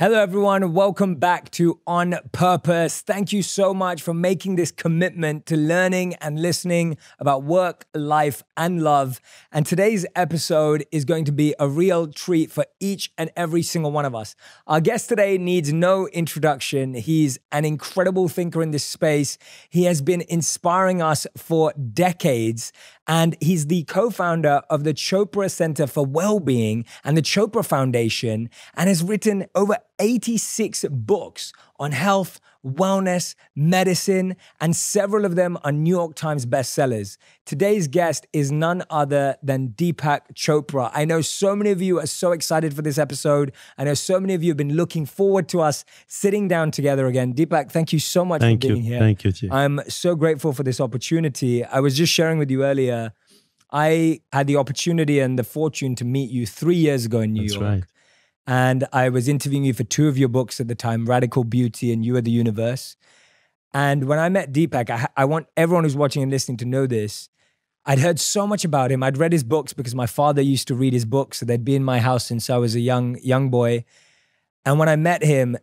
Hello, everyone. Welcome back to On Purpose. Thank you so much for making this commitment to learning and listening about work, life, and love. And today's episode is going to be a real treat for each and every single one of us. Our guest today needs no introduction. He's an incredible thinker in this space. He has been inspiring us for decades. And he's the co founder of the Chopra Center for Wellbeing and the Chopra Foundation, and has written over 86 books on health, wellness, medicine, and several of them are New York Times bestsellers. Today's guest is none other than Deepak Chopra. I know so many of you are so excited for this episode. I know so many of you have been looking forward to us sitting down together again. Deepak, thank you so much thank for being you. here. Thank you, Jay. I'm so grateful for this opportunity. I was just sharing with you earlier. I had the opportunity and the fortune to meet you three years ago in New That's York. right. And I was interviewing you for two of your books at the time, Radical Beauty and You Are the Universe. And when I met Deepak, I, I want everyone who's watching and listening to know this. I'd heard so much about him. I'd read his books because my father used to read his books. So they'd be in my house since I was a young, young boy. And when I met him,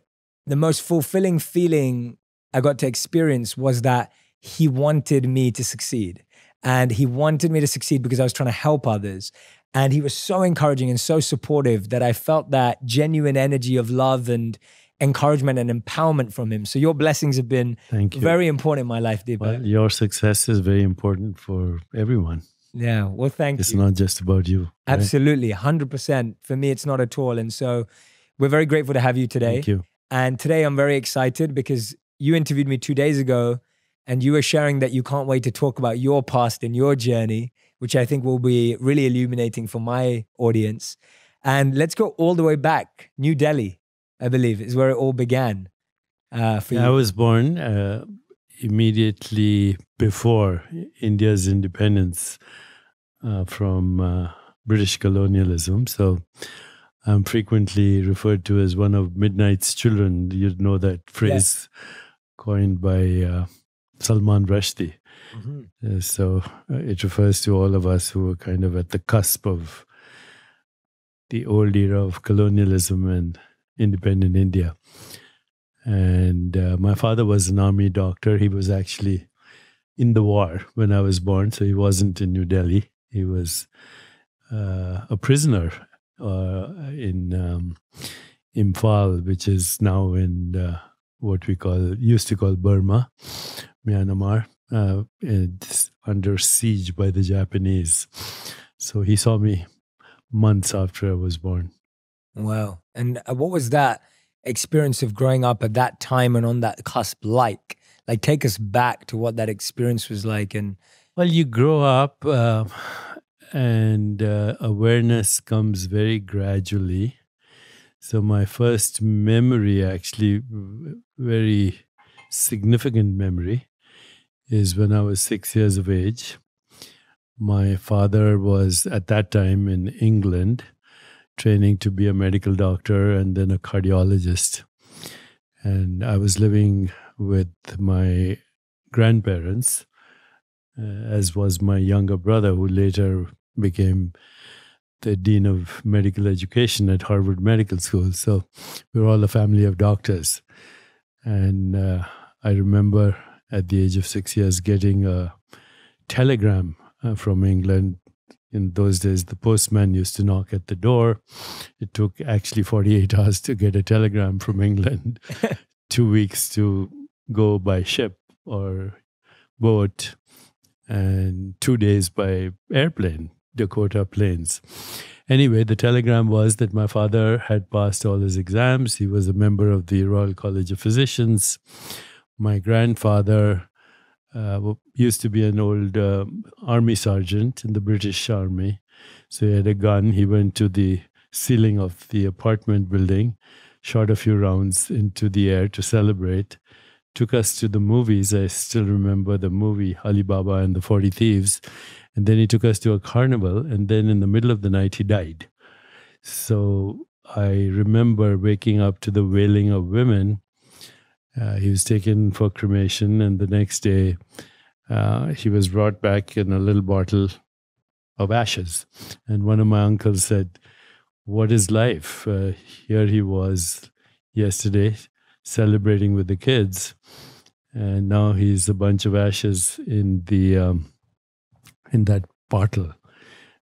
the most fulfilling feeling I got to experience was that he wanted me to succeed. And he wanted me to succeed because I was trying to help others. And he was so encouraging and so supportive that I felt that genuine energy of love and encouragement and empowerment from him. So your blessings have been Thank you. very important in my life, Deepak. well, your success is very important for everyone. yeah. Well, thank It's you. It's not just about you. right? Absolutely. 100%. For me, it's not at all. And so we're very grateful to have you today. Thank you. And today I'm very excited because you interviewed me two days ago and you were sharing that you can't wait to talk about your past and your journey, which I think will be really illuminating for my audience. And let's go all the way back. New Delhi, I believe, is where it all began uh, for Yeah, I was born uh, immediately before India's independence uh, from uh, British colonialism. So I'm frequently referred to as one of Midnight's children. You know that phrase coined by uh, Salman Rushdie. Mhm. Uh, so uh, it refers to all of us who were kind of at the cusp of the old era of colonialism and independent India. And uh, my father was an army doctor. He was actually in the war when I was born, so he wasn't in New Delhi. He was uh, a prisoner in um, Imphal, which is now in what we call used to call Burma, Myanmar. Uh, it's under siege by the Japanese. So he saw me months after I was born. Wow. And uh, what was that experience of growing up at that time and on that cusp like? Like, take us back to what that experience was like. And Well, you grow up uh, and uh, awareness comes very gradually. So, my first memory, actually, very significant memory, is when I was six years of age. My father was at that time in England training to be a medical doctor and then a cardiologist. And I was living with my grandparents uh, as was my younger brother, who later became the dean of medical education at Harvard Medical School. So we were all a family of doctors. And uh, I remember at the age of six years getting a telegram uh, from England. In those days, the postman used to knock at the door. It took actually 48 hours to get a telegram from England, two weeks to go by ship or boat and two days by airplane, Dakota planes. Anyway, the telegram was that my father had passed all his exams. He was a member of the Royal College of Physicians. My grandfather uh, used to be an old uh, army sergeant in the British Army. So he had a gun. He went to the ceiling of the apartment building, shot a few rounds into the air to celebrate took us to the movies. I still remember the movie Alibaba and the 40 Thieves. And then he took us to a carnival. And then in the middle of the night, he died. So I remember waking up to the wailing of women. Uh, he was taken for cremation. And the next day, uh, he was brought back in a little bottle of ashes. And one of my uncles said, What is life? Uh, here he was yesterday, celebrating with the kids, and now he's a bunch of ashes in the um, in that bottle.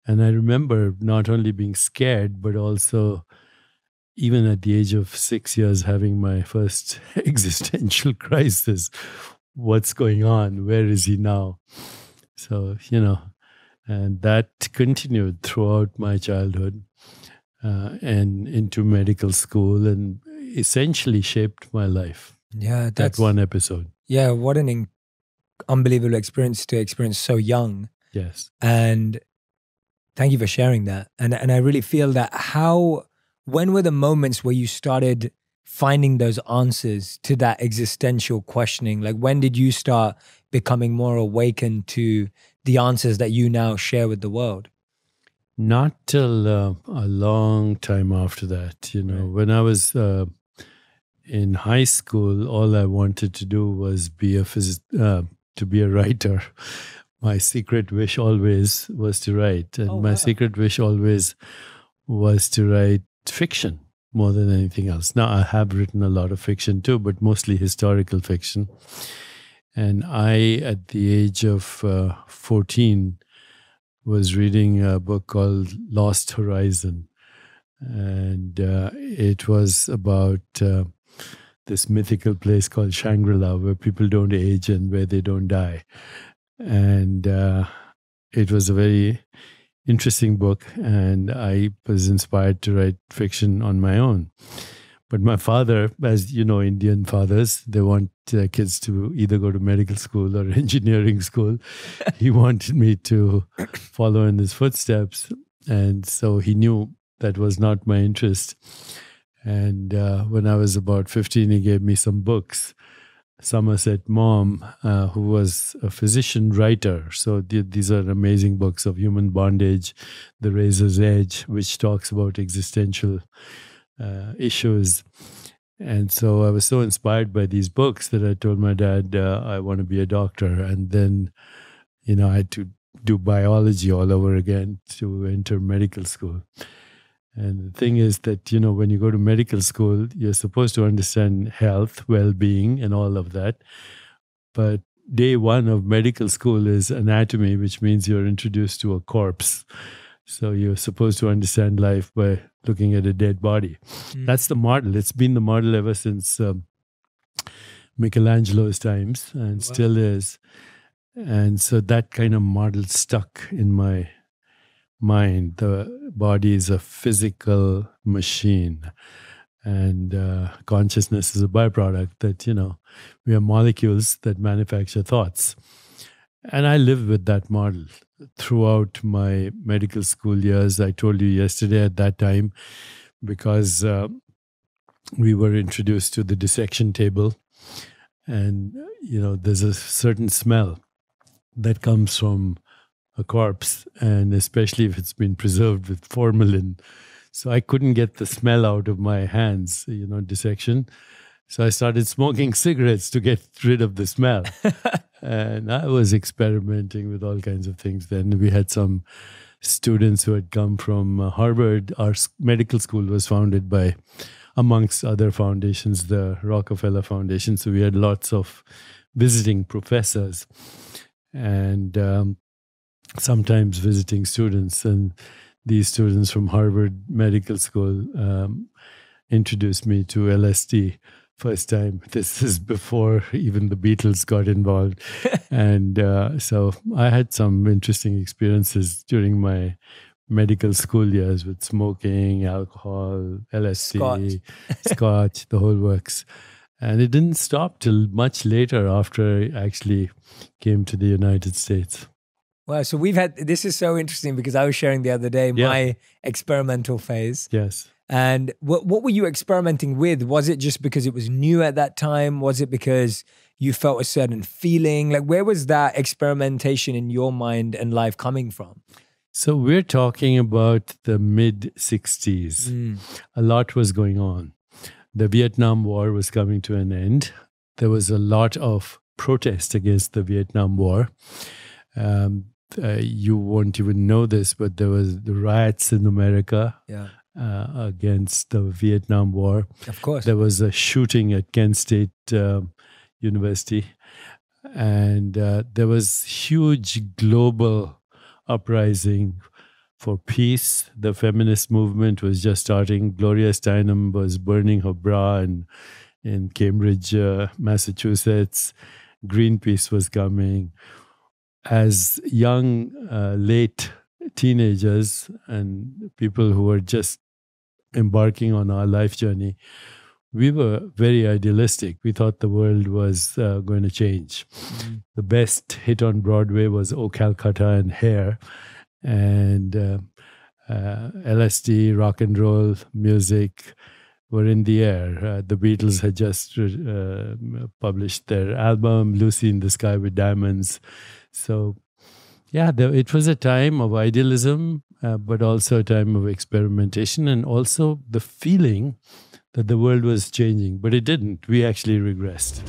And I remember not only being scared, but also even at the age of six years, having my first existential crisis. What's going on? Where is he now? So, you know, and that continued throughout my childhood uh, and into medical school and essentially shaped my life. Yeah, that one episode. Yeah, what an in- unbelievable experience to experience so young. Yes. And thank you for sharing that. And and I really feel that how when were the moments where you started finding those answers to that existential questioning? Like when did you start becoming more awakened to the answers that you now share with the world? Not till uh, a long time after that. You know, right. when I was uh, in high school, all I wanted to do was be a phys- uh, to be a writer. My secret wish always was to write, and oh, my secret wish always was to write fiction more than anything else. Now, I have written a lot of fiction too, but mostly historical fiction. And I, at the age of uh, 14, was reading a book called Lost Horizon. And uh, it was about uh, this mythical place called Shangri La, where people don't age and where they don't die. And uh, it was a very interesting book, and I was inspired to write fiction on my own. But my father, as you know, Indian fathers, they want their kids to either go to medical school or engineering school. he wanted me to follow in his footsteps. And so he knew that was not my interest. And uh, when I was about 15, he gave me some books. Somerset Maugham, uh, who was a physician writer. So th- these are amazing books of human bondage, The Razor's Edge, which talks about existential uh, issues. And so I was so inspired by these books that I told my dad, uh, I want to be a doctor. And then, you know, I had to do biology all over again to enter medical school. And the thing is that, you know, when you go to medical school, you're supposed to understand health, well being, and all of that. But day one of medical school is anatomy, which means you're introduced to a corpse. So you're supposed to understand life by looking at a dead body. Mm. That's the model. It's been the model ever since um, Michelangelo's times and wow. still is. And so that kind of model stuck in my mind. The body is a physical machine. And uh, consciousness is a byproduct that, you know, we are molecules that manufacture thoughts. And I live with that model throughout my medical school years. I told you yesterday at that time, because uh, we were introduced to the dissection table, and you know, there's a certain smell that comes from a corpse, and especially if it's been preserved with formalin. So I couldn't get the smell out of my hands, you know, dissection. So I started smoking cigarettes to get rid of the smell. and I was experimenting with all kinds of things. Then we had some students who had come from uh, Harvard. Our medical school was founded by, amongst other foundations, the Rockefeller Foundation. So we had lots of visiting professors and um, sometimes visiting students. And these students from Harvard Medical School um, introduced me to LSD first time. This is before even the Beatles got involved. and uh, so I had some interesting experiences during my medical school years with smoking, alcohol, LSD, scotch, scotch the whole works. And it didn't stop till much later after I actually came to the United States. Wow. So we've had this is so interesting because I was sharing the other day yeah. my experimental phase. Yes. And what what were you experimenting with? Was it just because it was new at that time? Was it because you felt a certain feeling? Like where was that experimentation in your mind and life coming from? So we're talking about the mid 60s. Mm. A lot was going on. The Vietnam War was coming to an end. There was a lot of protest against the Vietnam War. Um, uh, you won't even know this, but there was the riots in America. Yeah uh, against the Vietnam War. Of course. There was a shooting at Kent State uh, University, and uh, there was huge global uprising for peace. The feminist movement was just starting. Gloria Steinem was burning her bra in, in Cambridge, uh, Massachusetts. Greenpeace was coming. As young, uh, late teenagers and people who were just embarking on our life journey, we were very idealistic. We thought the world was uh, going to change. Mm-hmm. The best hit on Broadway was Oh Calcutta and Hair, and uh, uh, LSD, rock and roll music were in the air. Uh, the Beatles had just uh, published their album Lucy in the Sky with Diamonds. So yeah, it was a time of idealism, uh, but also a time of experimentation and also the feeling that the world was changing. But it didn't. We actually regressed.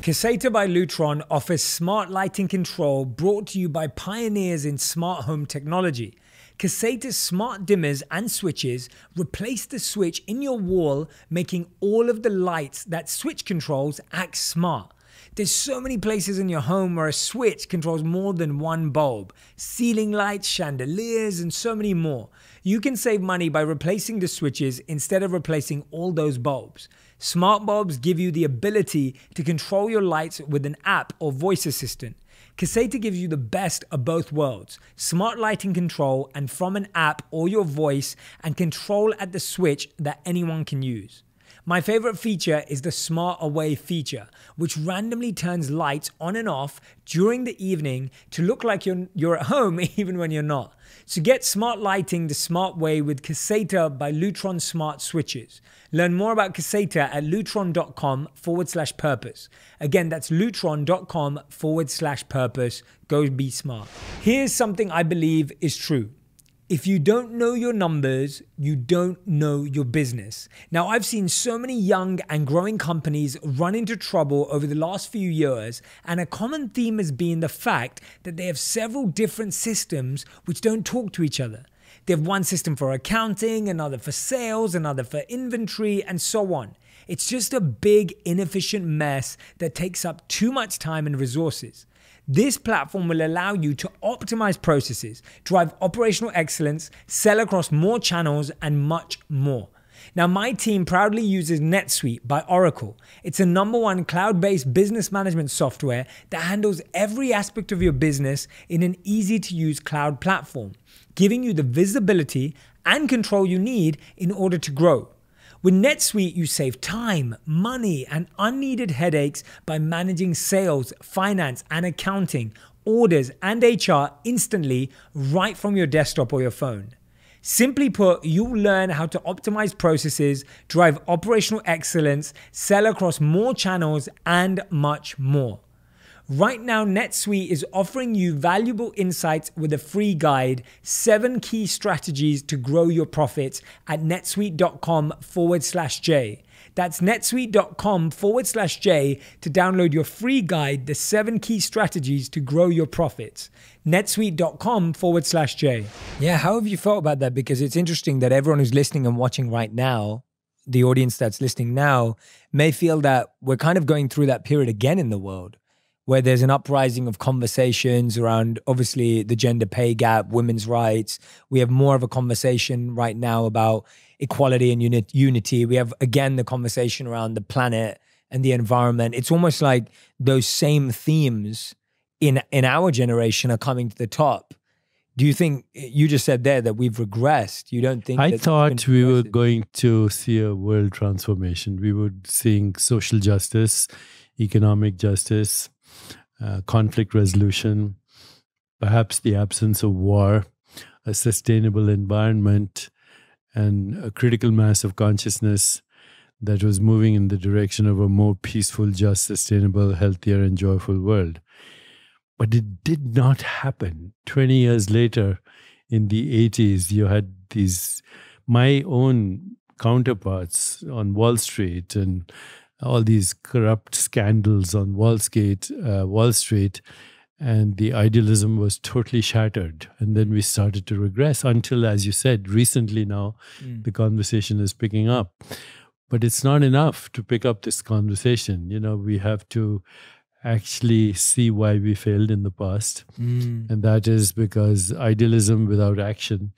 Caseta by Lutron offers smart lighting control brought to you by pioneers in smart home technology. Caseta's smart dimmers and switches replace the switch in your wall, making all of the lights that switch controls act smart. There's so many places in your home where a switch controls more than one bulb ceiling lights, chandeliers, and so many more. You can save money by replacing the switches instead of replacing all those bulbs. Smart bulbs give you the ability to control your lights with an app or voice assistant. Caseta gives you the best of both worlds smart lighting control and from an app or your voice, and control at the switch that anyone can use. My favorite feature is the Smart Away feature, which randomly turns lights on and off during the evening to look like you're, you're at home even when you're not. So get smart lighting the smart way with Caseta by Lutron Smart Switches. Learn more about Caseta at lutron.com forward slash purpose. Again, that's lutron.com forward slash purpose. Go be smart. Here's something I believe is true. If you don't know your numbers, you don't know your business. Now, I've seen so many young and growing companies run into trouble over the last few years, and a common theme has been the fact that they have several different systems which don't talk to each other. They have one system for accounting, another for sales, another for inventory, and so on. It's just a big, inefficient mess that takes up too much time and resources. This platform will allow you to optimize processes, drive operational excellence, sell across more channels, and much more. Now, my team proudly uses NetSuite by Oracle. It's a number one cloud based business management software that handles every aspect of your business in an easy to use cloud platform, giving you the visibility and control you need in order to grow. With NetSuite, you save time, money, and unneeded headaches by managing sales, finance, and accounting, orders, and HR instantly right from your desktop or your phone. Simply put, you'll learn how to optimize processes, drive operational excellence, sell across more channels, and much more. Right now, NetSuite is offering you valuable insights with a free guide, seven key strategies to grow your profits at netsuite.com forward slash J. That's netsuite.com forward slash J to download your free guide, The Seven Key Strategies to Grow Your Profits. netsuite.com forward slash J. Yeah, how have you felt about that? Because it's interesting that everyone who's listening and watching right now, the audience that's listening now, may feel that we're kind of going through that period again in the world where there's an uprising of conversations around obviously the gender pay gap, women's rights. We have more of a conversation right now about equality and unit, unity. We have again the conversation around the planet and the environment. It's almost like those same themes in in our generation are coming to the top. Do you think you just said there that we've regressed? You don't think I thought we were going to see a world transformation. We were seeing social justice, economic justice, uh, conflict resolution, perhaps the absence of war, a sustainable environment, and a critical mass of consciousness that was moving in the direction of a more peaceful, just, sustainable, healthier, and joyful world. But it did not happen. 20 years later, in the 80s, you had these, my own counterparts on Wall Street and all these corrupt scandals on Wall Street, uh, Wall Street, and the idealism was totally shattered. And then we started to regress until, as you said, recently now Mm. the conversation is picking up. But it's not enough to pick up this conversation. You know, we have to actually see why we failed in the past. Mm. And that is because idealism without action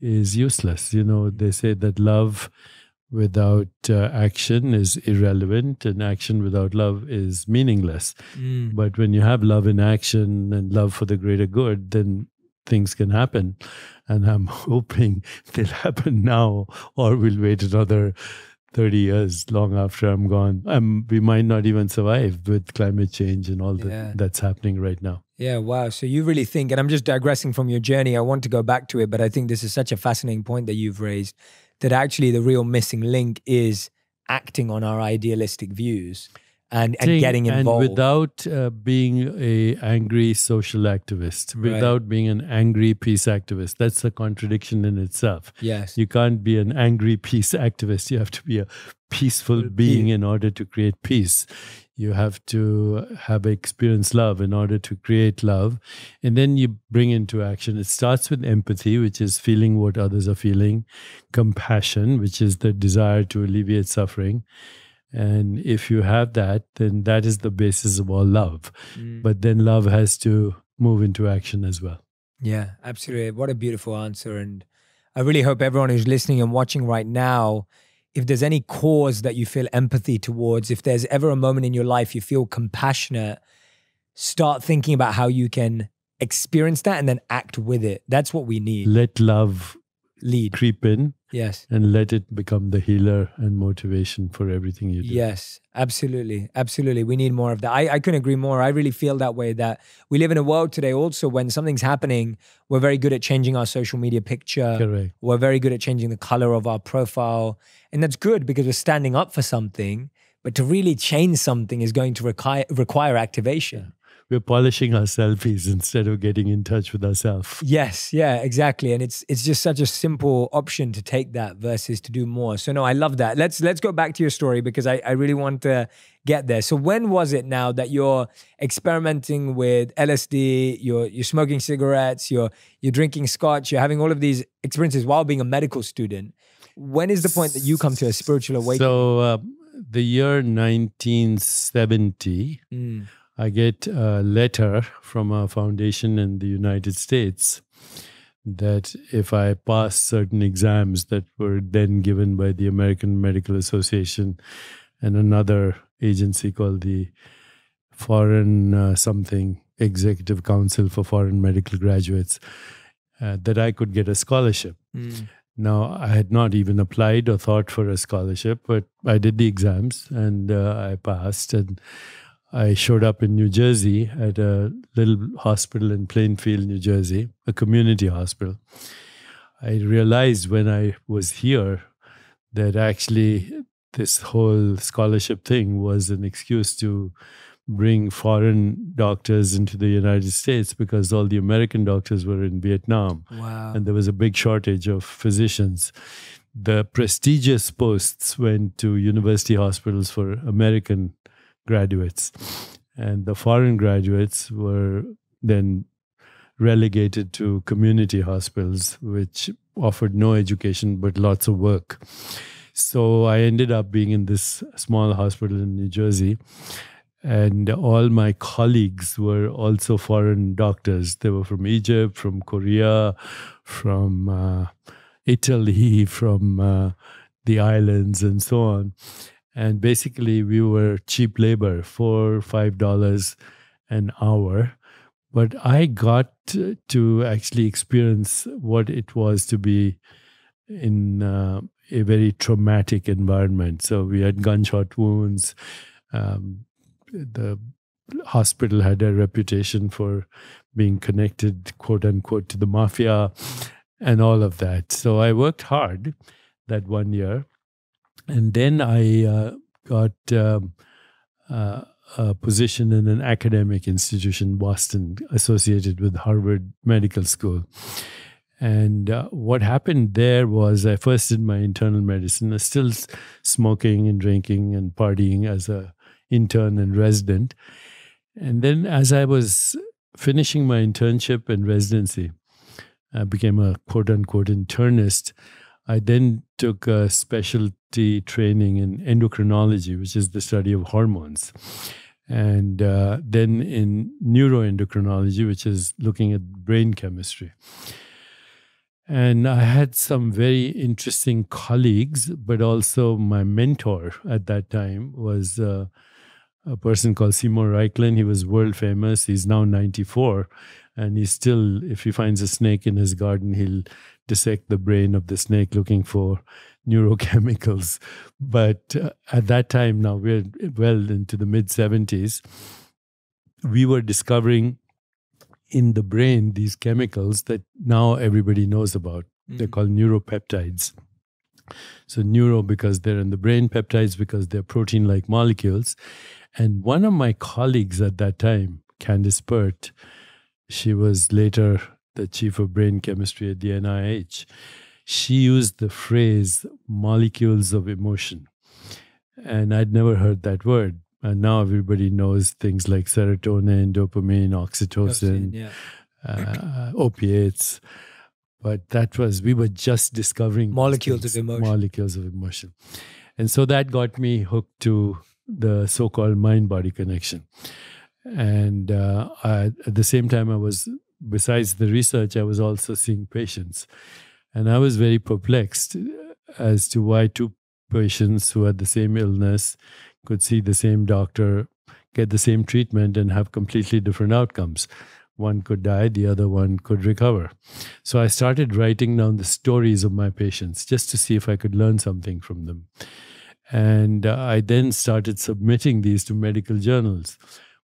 is useless. You know, they say that love without uh, action is irrelevant and action without love is meaningless. Mm. But when you have love in action and love for the greater good, then things can happen. And I'm hoping they'll happen now or we'll wait another 30 years long after I'm gone. Um, we might not even survive with climate change and all that Yeah. that's happening right now. Yeah, wow. So you really think, and I'm just digressing from your journey. I want to go back to it, but I think this is such a fascinating point that you've raised that actually the real missing link is acting on our idealistic views and, and getting involved. And without uh, being a angry social activist, Right. without being an angry peace activist, that's a contradiction in itself. yes. You can't be an angry peace activist. You have to be a peaceful being in order to create peace. You have to have experienced love in order to create love. And then you bring into action. It starts with empathy, which is feeling what others are feeling, compassion, which is the desire to alleviate suffering. And if you have that, then that is the basis of all love. Mm. But then love has to move into action as well. Yeah, absolutely. What a beautiful answer. And I really hope everyone who's listening and watching right now, if there's any cause that you feel empathy towards, if there's ever a moment in your life you feel compassionate, start thinking about how you can experience that and then act with it. That's what we need. Let love Lead. creep in Yes. and let it become the healer and motivation for everything you do. Yes, absolutely. Absolutely. We need more of that. I, I couldn't agree more. I really feel that way that we live in a world today also when something's happening, we're very good at changing our social media picture. Correct. We're very good at changing the color of our profile. And that's good because we're standing up for something. But to really change something is going to require, require activation. We're polishing our selfies instead of getting in touch with ourselves. Yes, yeah, exactly. And it's it's just such a simple option to take that versus to do more. So no, I love that. Let's let's go back to your story because I, I really want to get there. So when was it now that you're experimenting with LSD, you're you're smoking cigarettes, you're you're drinking scotch, you're having all of these experiences while being a medical student? When is the point that you come to a spiritual awakening? So, uh, the year 1970, Mm, I get a letter from a foundation in the United States that if I pass certain exams that were then given by the American Medical Association and another agency called the Foreign uh, something Executive Council for Foreign Medical Graduates, uh, that I could get a scholarship. mm, Now, I had not even applied or thought for a scholarship, but I did the exams and uh, I passed. And I showed up in New Jersey at a little hospital in Plainfield, New Jersey, a community hospital. I realized when I was here that actually this whole scholarship thing was an excuse to bring foreign doctors into the United States because all the American doctors were in Vietnam wow. and there was a big shortage of physicians. The prestigious posts went to university hospitals for American graduates, and the foreign graduates were then relegated to community hospitals, which offered no education but lots of work. So I ended up being in this small hospital in New Jersey. And all my colleagues were also foreign doctors. They were from Egypt, from Korea, from uh, Italy, from uh, the islands, and so on. And basically, we were cheap labor, four, five dollars an hour. But I got to actually experience what it was to be in uh, a very traumatic environment. So we had gunshot wounds. Um, the hospital had a reputation for being connected, quote unquote, to the mafia and all of that. So I worked hard that one year. And then I uh, got um, uh, a position in an academic institution, Boston, associated with Harvard Medical School. And uh, what happened there was I first did my internal medicine, I was still smoking and drinking and partying as a intern and resident. And then as I was finishing my internship and residency, I became a quote unquote internist. I then took a specialty training in endocrinology, which is the study of hormones. And uh, then in neuroendocrinology, which is looking at brain chemistry. And I had some very interesting colleagues, but also my mentor at that time was uh, a person called Seymour Reichlin. He was world famous. He's now 94. And he still, if he finds a snake in his garden, he'll dissect the brain of the snake looking for neurochemicals. But uh, at that time, now we're well into the mid 70s, we were discovering in the brain these chemicals that now everybody knows about. Mm-hmm. They're called neuropeptides. So, neuro because they're in the brain, peptides because they're protein like molecules. And one of my colleagues at that time, Candace Pert, she was later the chief of brain chemistry at the NIH. She used the phrase molecules of emotion. And I'd never heard that word. And now everybody knows things like serotonin, dopamine, oxytocin, yeah. uh, opiates. But that was, we were just discovering molecules of emotion. Molecules of emotion. And so that got me hooked to the so called mind body connection. And uh, I, at the same time, I was, besides the research, I was also seeing patients. And I was very perplexed as to why two patients who had the same illness could see the same doctor, get the same treatment, and have completely different outcomes. One could die, the other one could recover. So I started writing down the stories of my patients just to see if I could learn something from them. And uh, I then started submitting these to medical journals,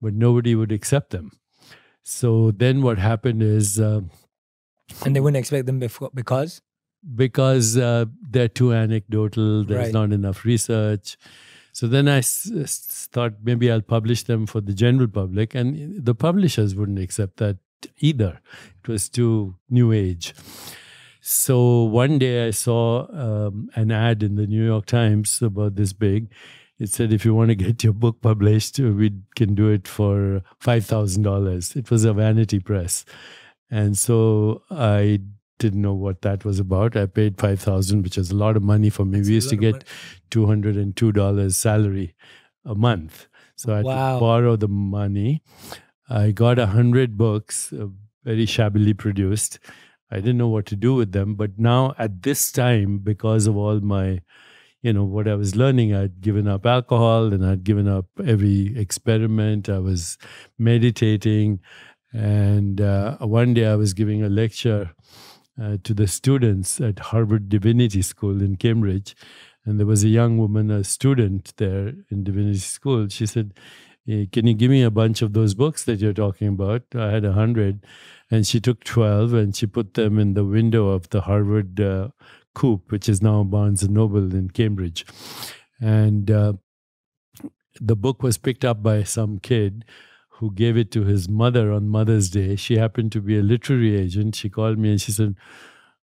but nobody would accept them. So then what happened is. Uh, and they wouldn't expect them before, because? Because uh, they're too anecdotal, there's right. not enough research. So then I s- thought maybe I'll publish them for the general public, and the publishers wouldn't accept that either. It was too new age. So one day I saw um, an ad in the New York Times about this big. It said, if you want to get your book published, we can do it for $5,000. It was a vanity press. And so I didn't know what that was about. I paid five thousand, which is a lot of money for me. That's we used to get two hundred and two dollars salary a month, so I had wow. to borrow the money. I got a hundred books, uh, very shabbily produced. I didn't know what to do with them, but now at this time, because of all my, you know, what I was learning, I'd given up alcohol and I'd given up every experiment. I was meditating, and uh, one day I was giving a lecture uh, to the students at Harvard Divinity School in Cambridge. And there was a young woman, a student there in Divinity School. She said, hey, Can you give me a bunch of those books that you're talking about? I had a hundred. And she took 12 and she put them in the window of the Harvard uh, Coop, which is now Barnes and Noble in Cambridge. And uh, the book was picked up by some kid who gave it to his mother on Mother's Day. She happened to be a literary agent. She called me and she said,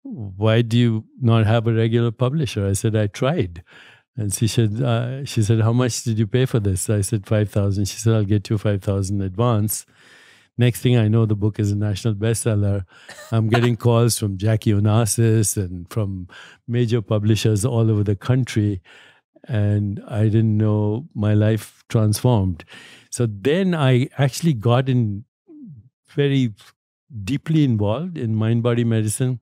Why do you not have a regular publisher? I said, I tried. And she said, uh, she said, how much did you pay for this? I said, 5,000. She said, I'll get you 5,000 advance. Next thing I know, the book is a national bestseller. I'm getting calls from Jackie Onassis and from major publishers all over the country. And I didn't know my life transformed. So then I actually got in very deeply involved in mind body medicine.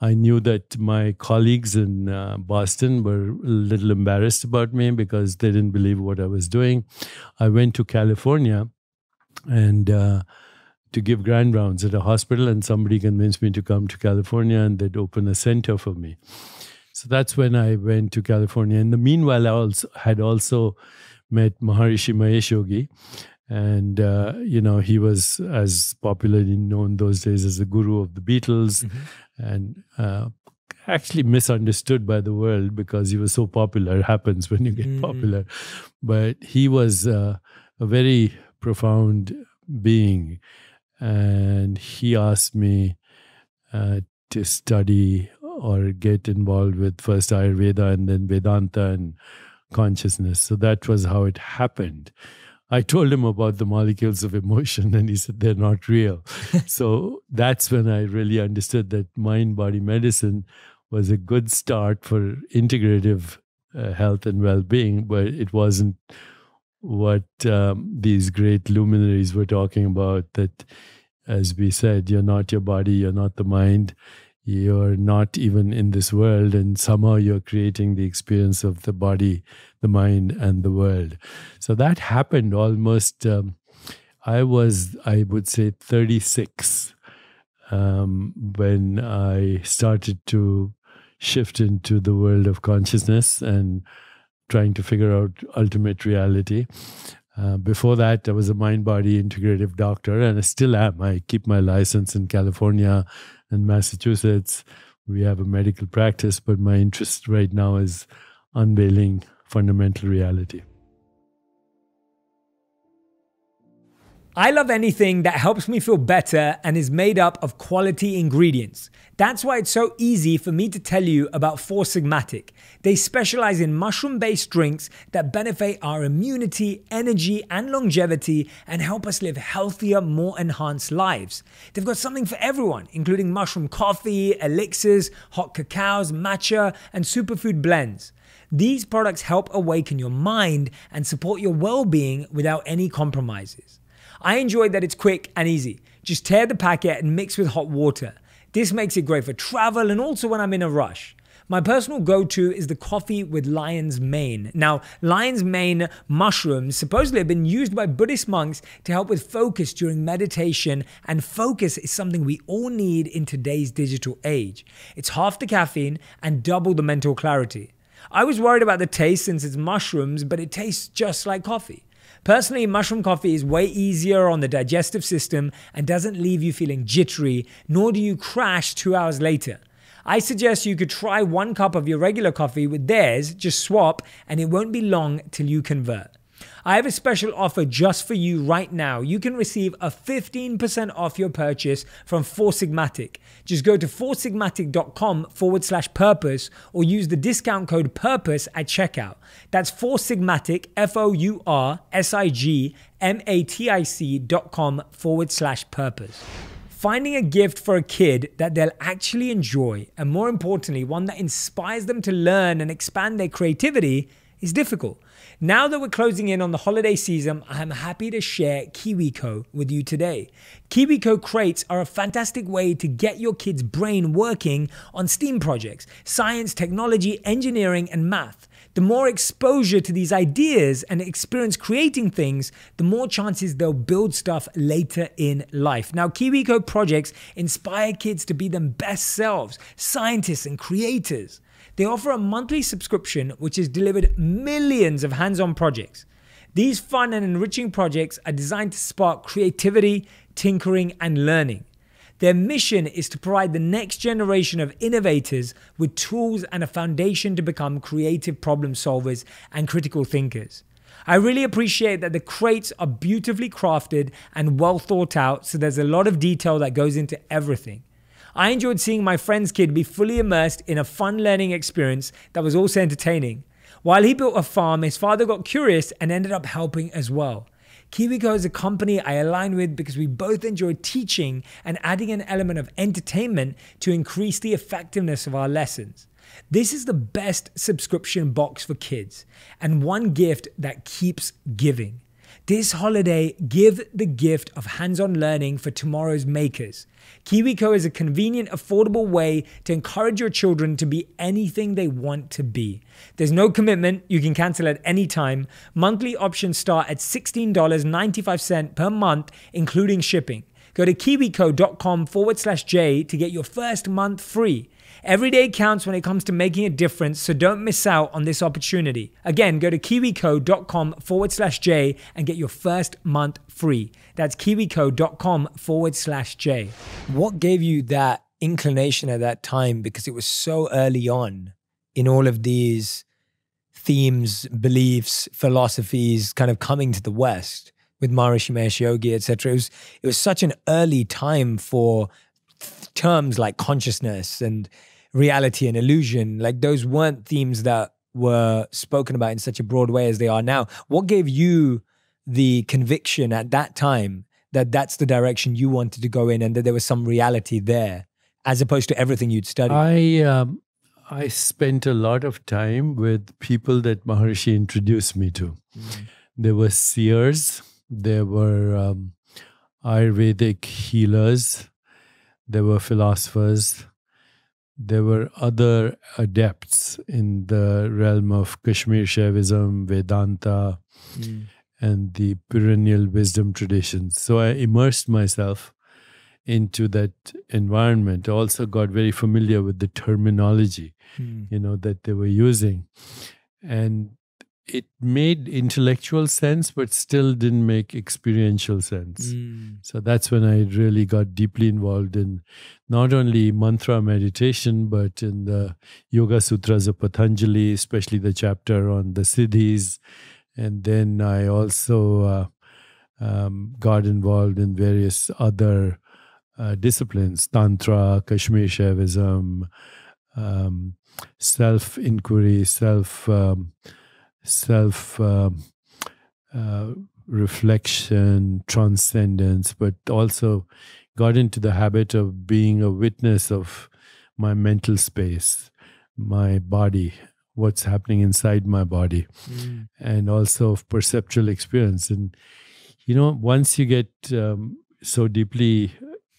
I knew that my colleagues in uh, Boston were a little embarrassed about me because they didn't believe what I was doing. I went to California and uh, to give grand rounds at a hospital, and somebody convinced me to come to California and they'd open a center for me. So that's when I went to California. In the meanwhile, I also had also met Maharishi Mahesh Yogi. And, uh, you know, he was as popularly known those days as the guru of the Beatles mm-hmm. and uh, actually misunderstood by the world because he was so popular. It happens when you get mm-hmm. popular. But he was uh, a very profound being. And he asked me uh, to study or get involved with first Ayurveda and then Vedanta and consciousness. So that was how it happened. I told him about the molecules of emotion, and he said they're not real. so that's when I really understood that mind body medicine was a good start for integrative uh, health and well being, but it wasn't what um, these great luminaries were talking about that, as we said, you're not your body, you're not the mind, you're not even in this world, and somehow you're creating the experience of the body, the mind, and the world. So that happened almost. Um, I was, I would say, 36 um, when I started to shift into the world of consciousness and trying to figure out ultimate reality. Uh, before that, I was a mind body integrative doctor, and I still am. I keep my license in California and Massachusetts. We have a medical practice, but my interest right now is unveiling fundamental reality. I love anything that helps me feel better and is made up of quality ingredients. That's why it's so easy for me to tell you about Four Sigmatic. They specialize in mushroom based drinks that benefit our immunity, energy, and longevity and help us live healthier, more enhanced lives. They've got something for everyone, including mushroom coffee, elixirs, hot cacaos, matcha, and superfood blends. These products help awaken your mind and support your well being without any compromises. I enjoy that it's quick and easy. Just tear the packet and mix with hot water. This makes it great for travel and also when I'm in a rush. My personal go to is the coffee with lion's mane. Now, lion's mane mushrooms supposedly have been used by Buddhist monks to help with focus during meditation, and focus is something we all need in today's digital age. It's half the caffeine and double the mental clarity. I was worried about the taste since it's mushrooms, but it tastes just like coffee. Personally, mushroom coffee is way easier on the digestive system and doesn't leave you feeling jittery, nor do you crash two hours later. I suggest you could try one cup of your regular coffee with theirs, just swap, and it won't be long till you convert. I have a special offer just for you right now. You can receive a 15% off your purchase from Four Sigmatic. Just go to foursigmatic.com forward slash purpose or use the discount code purpose at checkout. That's Four Sigmatic, F O U R S I G M A T I C dot com forward slash purpose. Finding a gift for a kid that they'll actually enjoy, and more importantly, one that inspires them to learn and expand their creativity, is difficult. Now that we're closing in on the holiday season, I'm happy to share KiwiCo with you today. KiwiCo crates are a fantastic way to get your kid's brain working on STEAM projects science, technology, engineering, and math. The more exposure to these ideas and experience creating things, the more chances they'll build stuff later in life. Now, KiwiCo projects inspire kids to be their best selves, scientists and creators. They offer a monthly subscription which has delivered millions of hands on projects. These fun and enriching projects are designed to spark creativity, tinkering, and learning. Their mission is to provide the next generation of innovators with tools and a foundation to become creative problem solvers and critical thinkers. I really appreciate that the crates are beautifully crafted and well thought out, so there's a lot of detail that goes into everything. I enjoyed seeing my friend's kid be fully immersed in a fun learning experience that was also entertaining. While he built a farm, his father got curious and ended up helping as well. KiwiCo is a company I align with because we both enjoy teaching and adding an element of entertainment to increase the effectiveness of our lessons. This is the best subscription box for kids and one gift that keeps giving. This holiday, give the gift of hands on learning for tomorrow's makers. KiwiCo is a convenient, affordable way to encourage your children to be anything they want to be. There's no commitment, you can cancel at any time. Monthly options start at $16.95 per month, including shipping. Go to kiwico.com forward slash J to get your first month free. Every day counts when it comes to making a difference, so don't miss out on this opportunity. Again, go to kiwico.com forward slash J and get your first month free. That's kiwico.com forward slash J. What gave you that inclination at that time? Because it was so early on in all of these themes, beliefs, philosophies kind of coming to the West with Maharishi Mahesh Yogi, etc. It was, it was such an early time for terms like consciousness and reality and illusion, like those weren't themes that were spoken about in such a broad way as they are now. What gave you the conviction at that time that that's the direction you wanted to go in and that there was some reality there as opposed to everything you'd studied? I um, I spent a lot of time with people that Maharishi introduced me to. Mm. There were seers, there were um, Ayurvedic healers, there were philosophers, there were other adepts in the realm of Kashmir Shaivism, Vedanta, mm. and the perennial wisdom traditions. So I immersed myself into that environment. Also got very familiar with the terminology, mm. you know, that they were using. And it made intellectual sense, but still didn't make experiential sense. Mm. So that's when I really got deeply involved in not only mantra meditation, but in the Yoga Sutras of Patanjali, especially the chapter on the Siddhis. And then I also uh, um, got involved in various other uh, disciplines Tantra, Kashmir Shaivism, um, self inquiry, self. Um, self uh, uh, reflection, transcendence, but also got into the habit of being a witness of my mental space, my body, what's happening inside my body, mm. and also of perceptual experience. And, you know, once you get um, so deeply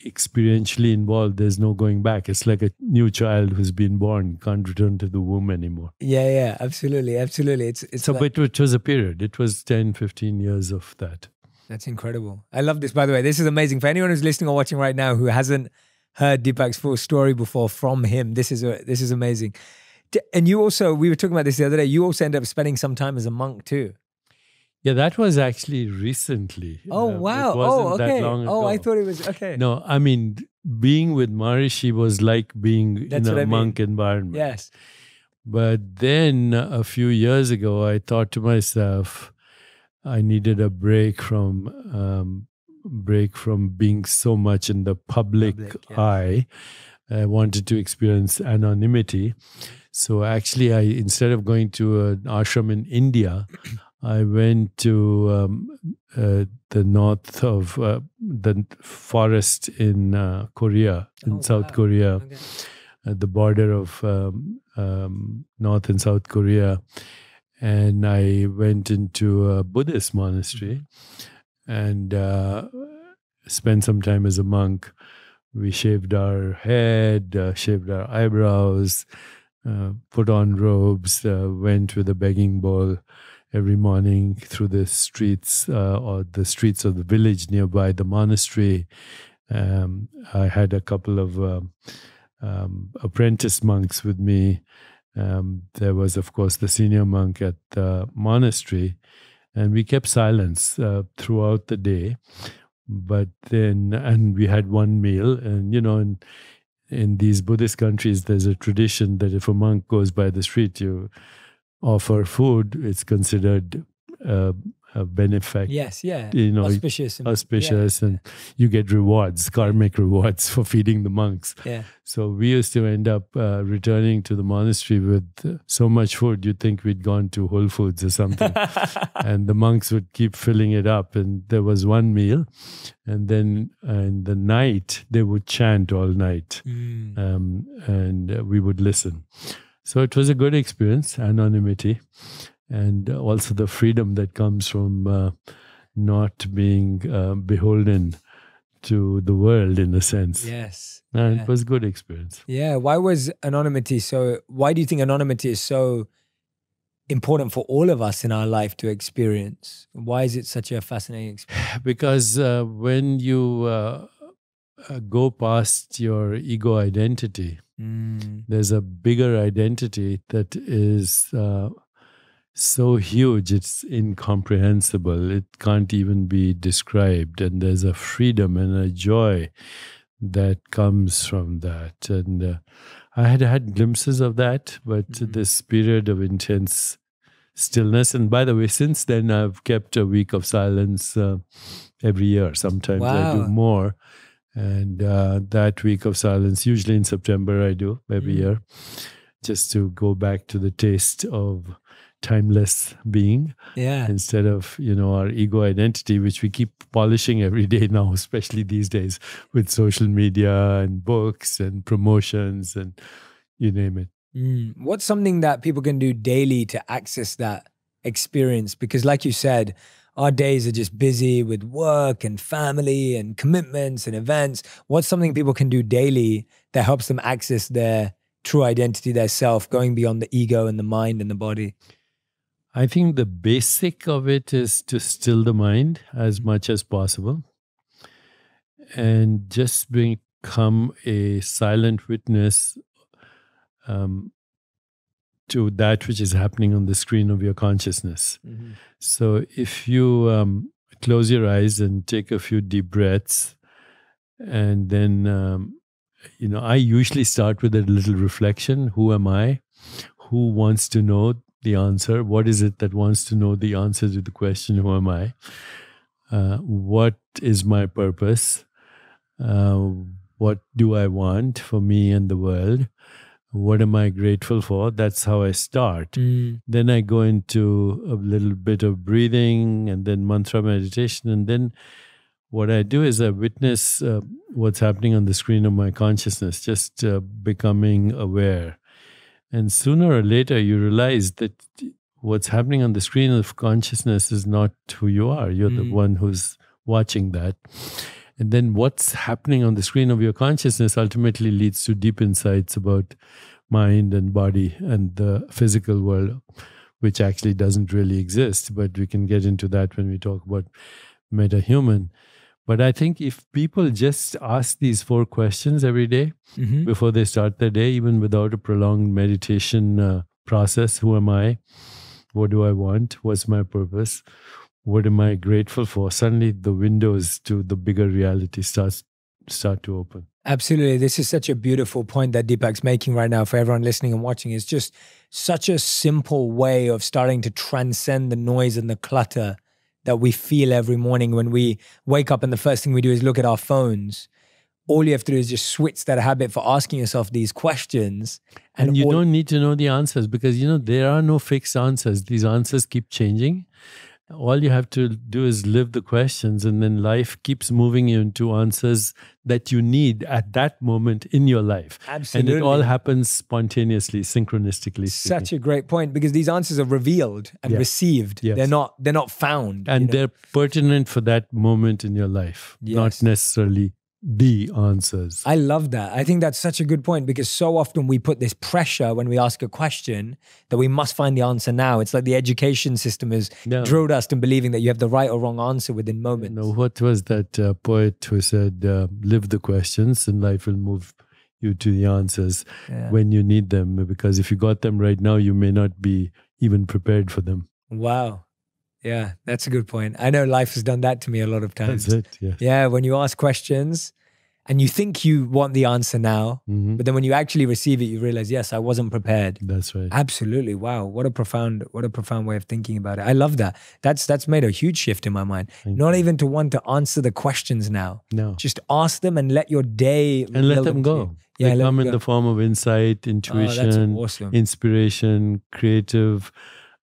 experientially involved, there's no going back. It's like a new child who's been born, can't return to the womb anymore. Yeah, yeah, absolutely, absolutely. It's, it's so, like, but it was a period. It was 10, 15 years of that. That's incredible. I love this, by the way. This is amazing. For anyone who's listening or watching right now who hasn't heard Deepak's full story before from him, this is a, this is amazing. And you also, we were talking about this the other day. You also ended up spending some time as a monk too. Yeah, that was actually recently. Oh uh, wow! oh okay. Oh, I thought it was okay. No, I mean being with Maharishi was like being That's in a I monk mean. environment. Yes. But then a few years ago, I thought to myself, I needed a break from um, break from being so much in the public, public yes. eye. I wanted to experience anonymity. So actually, I instead of going to an ashram in India, I went to um, uh, the north of uh, the forest in uh, Korea, in oh, South wow. Korea, okay. at the border of um, um, North and South Korea. And I went into a Buddhist monastery mm-hmm. and uh, spent some time as a monk. We shaved our head, uh, shaved our eyebrows, uh, put on robes, went with a begging bowl every morning through the streets uh, or the streets of the village nearby the monastery. Um, I had a couple of um, um, apprentice monks with me. Um, there was, of course, the senior monk at the monastery, and we kept silence uh, throughout the day. But then, and we had one meal, and you know, in in these Buddhist countries, there's a tradition that if a monk goes by the street, you offer food, it's considered uh, a benefit. Yes, yeah. You know, auspicious. And, auspicious, yeah, and you get rewards, karmic rewards for feeding the monks. Yeah. So we used to end up uh, returning to the monastery with so much food, you'd think we'd gone to Whole Foods or something. and the monks would keep filling it up. And there was one meal. And then uh, in the night, they would chant all night. Mm. Um, and uh, we would listen. So it was a good experience, anonymity, and also the freedom that comes from uh, not being uh, beholden to the world in a sense. Yes. And yeah. it was a good experience. Yeah. Why was anonymity so, why do you think anonymity is so important for all of us in our life to experience? Why is it such a fascinating experience? Because uh, when you uh, uh, go past your ego identity, Mm. There's a bigger identity that is uh, so huge, it's incomprehensible. It can't even be described. And there's a freedom and a joy that comes from that. And uh, I had had glimpses of that, but mm-hmm. this period of intense stillness. And by the way, since then, I've kept a week of silence uh, every year. Sometimes wow. I do more and uh, that week of silence, usually in September, I do every mm. year. just to go back to the taste of timeless being Yeah. instead of you know our ego identity which we keep polishing every day now especially these days with social media and books and promotions and you name it Mm. What's something that people can do daily to access that experience? Because, like you said, our days are just busy with work and family and commitments and events. What's something people can do daily that helps them access their true identity, their self, going beyond the ego and the mind and the body? I think the basic of it is to still the mind as much as possible and just become a silent witness um, to that which is happening on the screen of your consciousness. So if you um, close your eyes and take a few deep breaths, and then, um, you know, I usually start with a little reflection Who am I? Who wants to know the answer? What is it that wants to know the answer to the question, Who am I? Uh, what is my purpose? Uh, what do I want for me and the world? What am I grateful for? That's how I start. Mm. Then I go into a little bit of breathing and then mantra meditation. And then what I do is I witness uh, what's happening on the screen of my consciousness, just uh, becoming aware. And sooner or later, you realize that what's happening on the screen of consciousness is not who you are. You're the Mm. one who's watching that. And then what's happening on the screen of your consciousness ultimately leads to deep insights about mind and body and the physical world, which actually doesn't really exist. But we can get into that when we talk about meta human. But I think if people just ask these four questions every day Mhm. before they start their day, even without a prolonged meditation uh, process who am I? What do I want? What's my purpose? What am I grateful for? Suddenly, the windows to the bigger reality starts start to open. Absolutely. This is such a beautiful point that Deepak's making right now for everyone listening and watching. It's just such a simple way of starting to transcend the noise and the clutter that we feel every morning when we wake up and the first thing we do is look at our phones. All you have to do is just switch that habit for asking yourself these questions. And, you all- don't need to know the answers because you know there are no fixed answers. These answers keep changing. All you have to do is live the questions, and then life keeps moving you into answers that you need at that moment in your life. Absolutely. And it all happens spontaneously, synchronistically. Such speaking. a great point because these answers are revealed and Yes. received. Yes. They're not they're not found. and you know? they're pertinent for that moment in your life, Yes. not necessarily the answers. I love that. I think that's such a good point because so often we put this pressure when we ask a question that we must find the answer now. It's like the education system has No. drilled us in believing that you have the right or wrong answer within moments. No, what was that uh, poet who said, uh, "Live the questions, and life will move you to the answers Yeah. when you need them." Because if you got them right now, you may not be even prepared for them. Wow. Yeah, that's a good point. I know life has done that to me a lot of times. That's it. Yes. Yeah, when you ask questions and you think you want the answer now, Mhm. but then when you actually receive it, you realize, yes, I wasn't prepared. That's right. Absolutely. Wow. What a profound, what a profound way of thinking about it. I love that. That's that's made a huge shift in my mind. Thank Not you. even to want to answer the questions now. No. Just ask them and let your day And let them go. you. Yeah, they come in go. the form of insight, Oh, intuition, that's awesome. inspiration, creative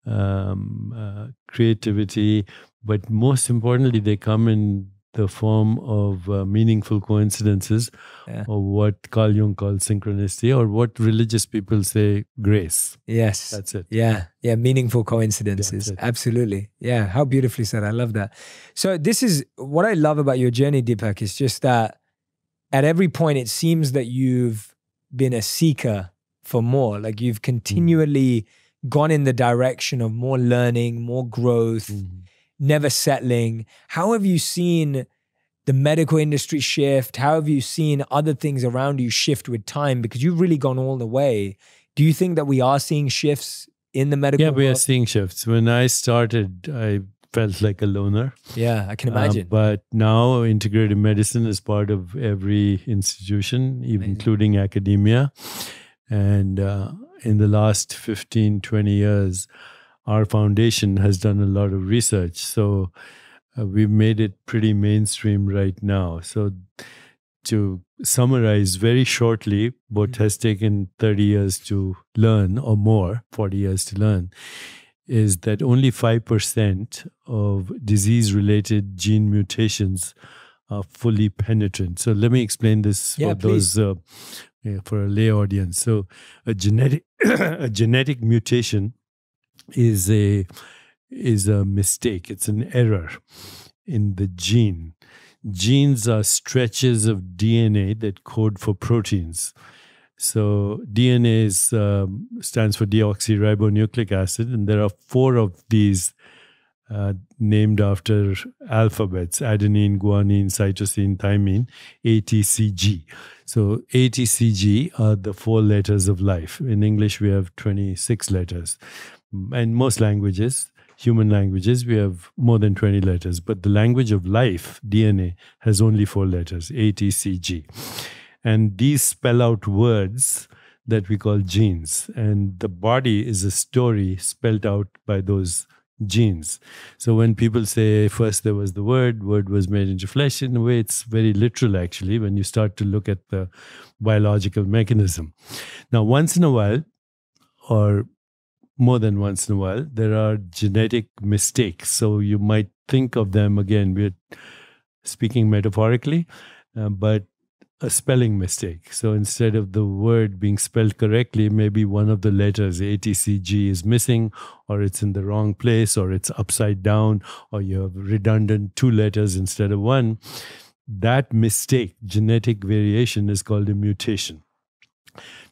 um, uh, creativity, but most importantly, they come in the form of uh, meaningful coincidences, Yeah. or what Carl Jung calls synchronicity, or what religious people say grace. yes. That's it. Yeah, yeah, meaningful coincidences. Absolutely. Yeah, how beautifully said. I love that. So, this is what I love about your journey, Deepak, is just that at every point it seems that you've been a seeker for more. Like you've continually gone in the direction of more learning, more growth, Mhm. never settling. How have you seen the medical industry shift? How have you seen other things around you shift with time? Because you've really gone all the way. Do you think that we are seeing shifts in the medical Yeah, we are seeing shifts. When I started, I felt like a loner. Yeah, I can imagine. but now integrative medicine is part of every institution, Amazing. including academia. And uh, in the last 15, 20 years, our foundation has done a lot of research. So uh, we've made it pretty mainstream right now. So to summarize very shortly, what Mm-hmm. has taken 30 years to learn or more, 40 years to learn, is that only 5% of disease related gene mutations are fully penetrant. So let me explain this Yeah, for please. those uh, yeah, for a lay audience. So a genetic a genetic mutation is a is a mistake. It's an error in the gene. Genes are stretches of DNA that code for proteins. So DNA is, um, stands for deoxyribonucleic acid, and there are four of these uh, named after alphabets: adenine, guanine, cytosine, thymine, ATCG. So ATCG are the four letters of life. In English, we have 26 letters, and most languages. Human languages, we have more than 20 letters, but the language of life, DNA, has only four letters A, T, C, G. And these spell out words that we call genes. And the body is a story spelled out by those genes. So when people say first there was the word, word was made into flesh, in a way it's very literal actually when you start to look at the biological mechanism. Now, once in a while, or more than once in a while, there are genetic mistakes. So you might think of them again, we're speaking metaphorically, uh, but a spelling mistake. So instead of the word being spelled correctly, maybe one of the letters ATCG is missing, or it's in the wrong place, or it's upside down, or you have redundant two letters instead of one. That mistake, genetic variation, is called a mutation.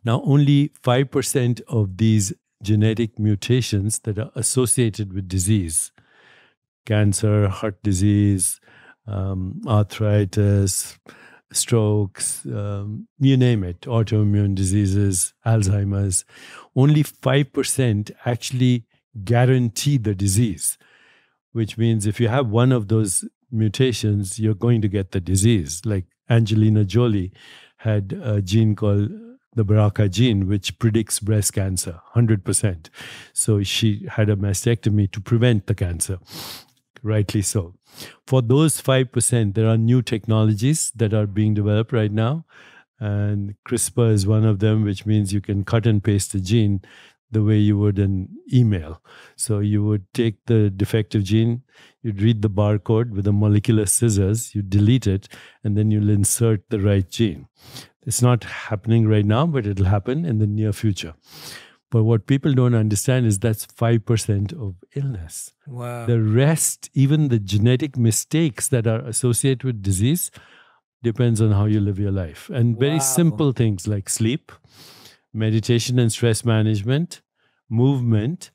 Now, only 5% of these genetic mutations that are associated with disease, cancer, heart disease, um, arthritis, strokes, um, you name it, autoimmune diseases, Alzheimer's, only 5% actually guarantee the disease, which means if you have one of those mutations, you're going to get the disease. Like Angelina Jolie had a gene called the BRCA gene, which predicts breast cancer 100%. So she had a mastectomy to prevent the cancer, rightly so. For those 5%, there are new technologies that are being developed right now. And CRISPR is one of them, which means you can cut and paste the gene the way you would an email. So you would take the defective gene, you'd read the barcode with the molecular scissors, you delete it, and then you'll insert the right gene. It's not happening right now, but it'll happen in the near future. But what people don't understand is that's 5% of illness. Wow. The rest, even the genetic mistakes that are associated with disease, depends on how you live your life. And very Wow. simple things like sleep, meditation and stress management, movement,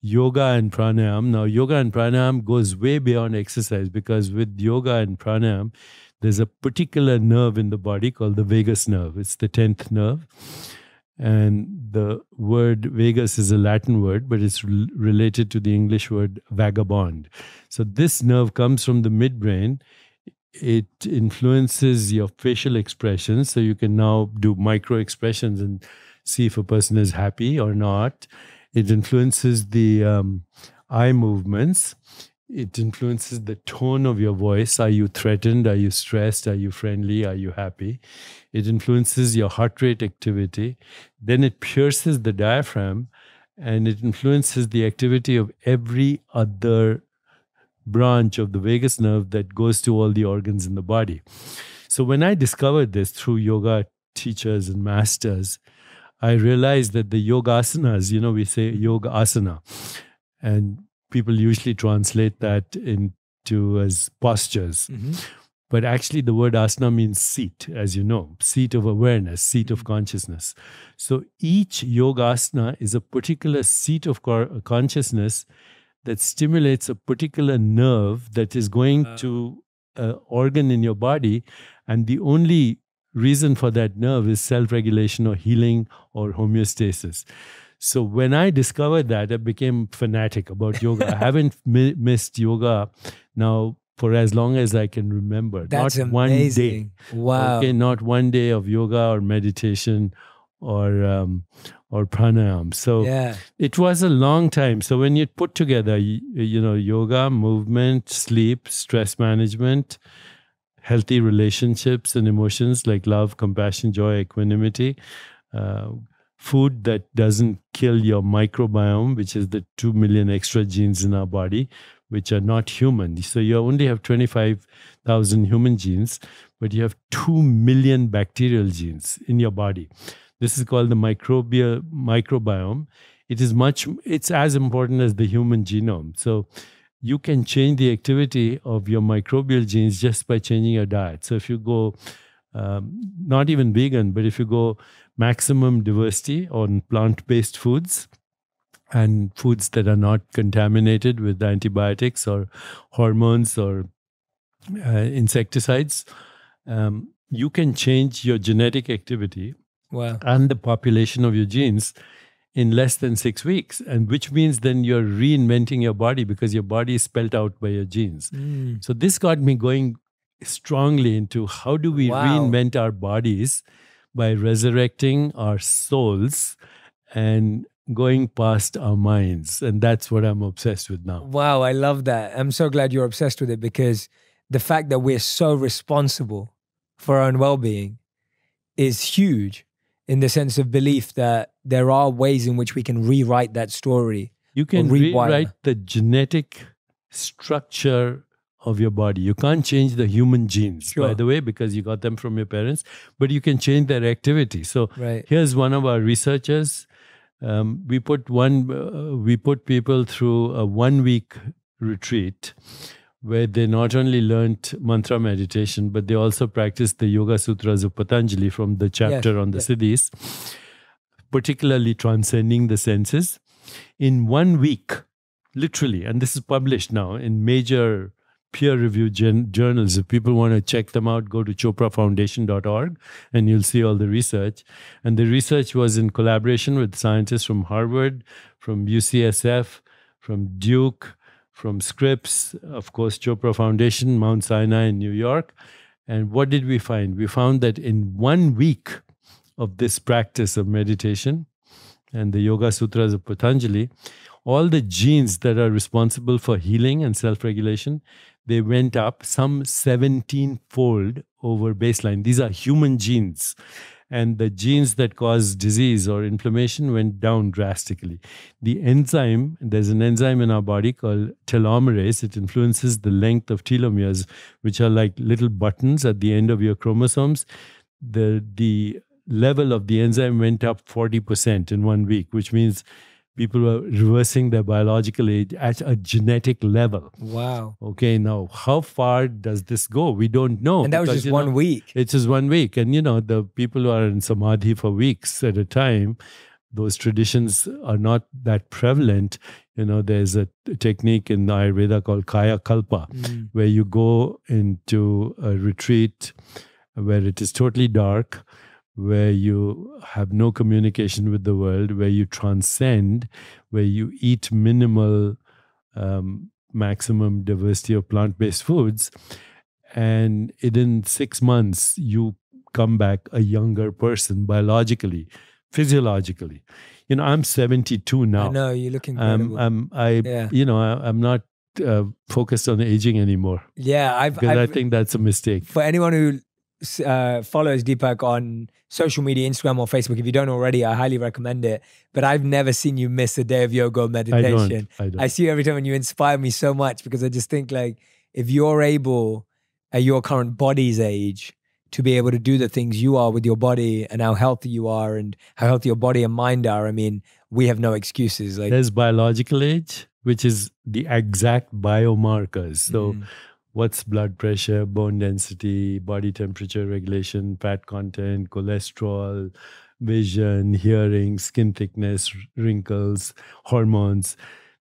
yoga and pranayam. Now, yoga and pranayam goes way beyond exercise because with yoga and pranayam, there's a particular nerve in the body called the vagus nerve. It's the 10th nerve. And the word vagus is a Latin word, but it's rel- related to the English word vagabond. So this nerve comes from the midbrain. It influences your facial expressions. So you can now do micro expressions and see if a person is happy or not. It influences the um, eye movements. It influences the tone of your voice. Are you threatened? Are you stressed? Are you friendly? Are you happy? It influences your heart rate activity. Then it pierces the diaphragm and it influences the activity of every other branch of the vagus nerve that goes to all the organs in the body. So when I discovered this through yoga teachers and masters, I realized that the yoga asanas, you know, we say yoga asana, and people usually translate that into as postures. Mhm. But actually, the word asana means seat, as you know, seat of awareness, seat of consciousness. So each yoga asana is a particular seat of consciousness that stimulates a particular nerve that is going Wow. to an organ in your body. And the only reason for that nerve is self regulation or healing or homeostasis. So when I discovered that, I became fanatic about yoga. I haven't mi- missed yoga now for as long as I can remember. That's not one day. Wow. Okay, not one day of yoga or meditation or um, or pranayam. So Yeah. it was a long time. So when you put together, you, you know, yoga, movement, sleep, stress management, healthy relationships and emotions like love, compassion, joy, equanimity. Uh, food that doesn't kill your microbiome, which is the 2 million extra genes in our body, which are not human. So you only have 25,000 human genes, but you have 2 million bacterial genes in your body. This is called the microbial microbiome. It is much it's as important as the human genome. So you can change the activity of your microbial genes just by changing your diet. So if you go um, not even vegan, but if you go maximum diversity on plant-based foods, and foods that are not contaminated with antibiotics or hormones or uh, insecticides, um, you can change your genetic activity wow. and the population of your genes in less than six weeks. And which means then you're reinventing your body because your body is spelt out by your genes. Mm. So this got me going strongly into how do we Wow. reinvent our bodies by resurrecting our souls and going past our minds. And that's what I'm obsessed with now. Wow, I love that. I'm so glad you're obsessed with it because the fact that we're so responsible for our own well being is huge in the sense of belief that there are ways in which we can rewrite that story. You can rewrite the genetic structure of your body. You can't change the human genes, by the way, because you got them from your parents, but you can change their activity. So Right. here's one of our researchers. Um, we put one. Uh, we put people through a one week retreat where they not only learnt mantra meditation, but they also practiced the Yoga Sutras of Patanjali from the chapter on the yes. siddhis, particularly transcending the senses. In one week, literally, and this is published now in major peer reviewed gen- journals. If people want to check them out, go to choprafoundation.org and you'll see all the research. And the research was in collaboration with scientists from Harvard, from UCSF, from Duke, from Scripps, of course, Chopra Foundation, Mount Sinai in New York. And what did we find? We found that in one week of this practice of meditation and the Yoga Sutras of Patanjali, all the genes that are responsible for healing and self-regulation, they went up some 17-fold over baseline. These are human genes. And the genes that cause disease or inflammation went down drastically. The enzyme, there's an enzyme in our body called telomerase. It influences the length of telomeres, which are like little buttons at the end of your chromosomes. The, the level of the enzyme went up 40% in one week, which means people were reversing their biological age at a genetic level. Wow. Okay, now how far does this go? We don't know. And that was because, just one know, week. It's just one week. And you know, the people who are in samadhi for weeks at a time, those traditions are not that prevalent. You know, there's a technique in Ayurveda called Kaya Kalpa, Mm. where you go into a retreat where it is totally dark, where you have no communication with the world, where you transcend, where you eat minimal, um, maximum diversity of plant based foods. And within six months, you come back a younger person biologically, physiologically. You know, I'm 72 now. I know, you're looking I'm. I'm, I, Yeah. you know, I, I'm not uh, focused on aging anymore yeah, I've, because I I've think that's a mistake. for anyone who uh, follows Deepak on social media, Instagram or Facebook, if you don't already, I highly recommend it. But I've never seen you miss a day of yoga or I meditation. don't. I don't. I see you every time and you inspire me so much because I just think like if you're able at your current body's age to be able to do the things you are with your body and how healthy you are and how healthy your body and mind are, I mean, we have no excuses. Like There's biological age, which is the exact biomarkers. So, Mm. What's blood pressure, bone density, body temperature regulation, fat content, cholesterol, vision, hearing, skin thickness, wrinkles, hormones.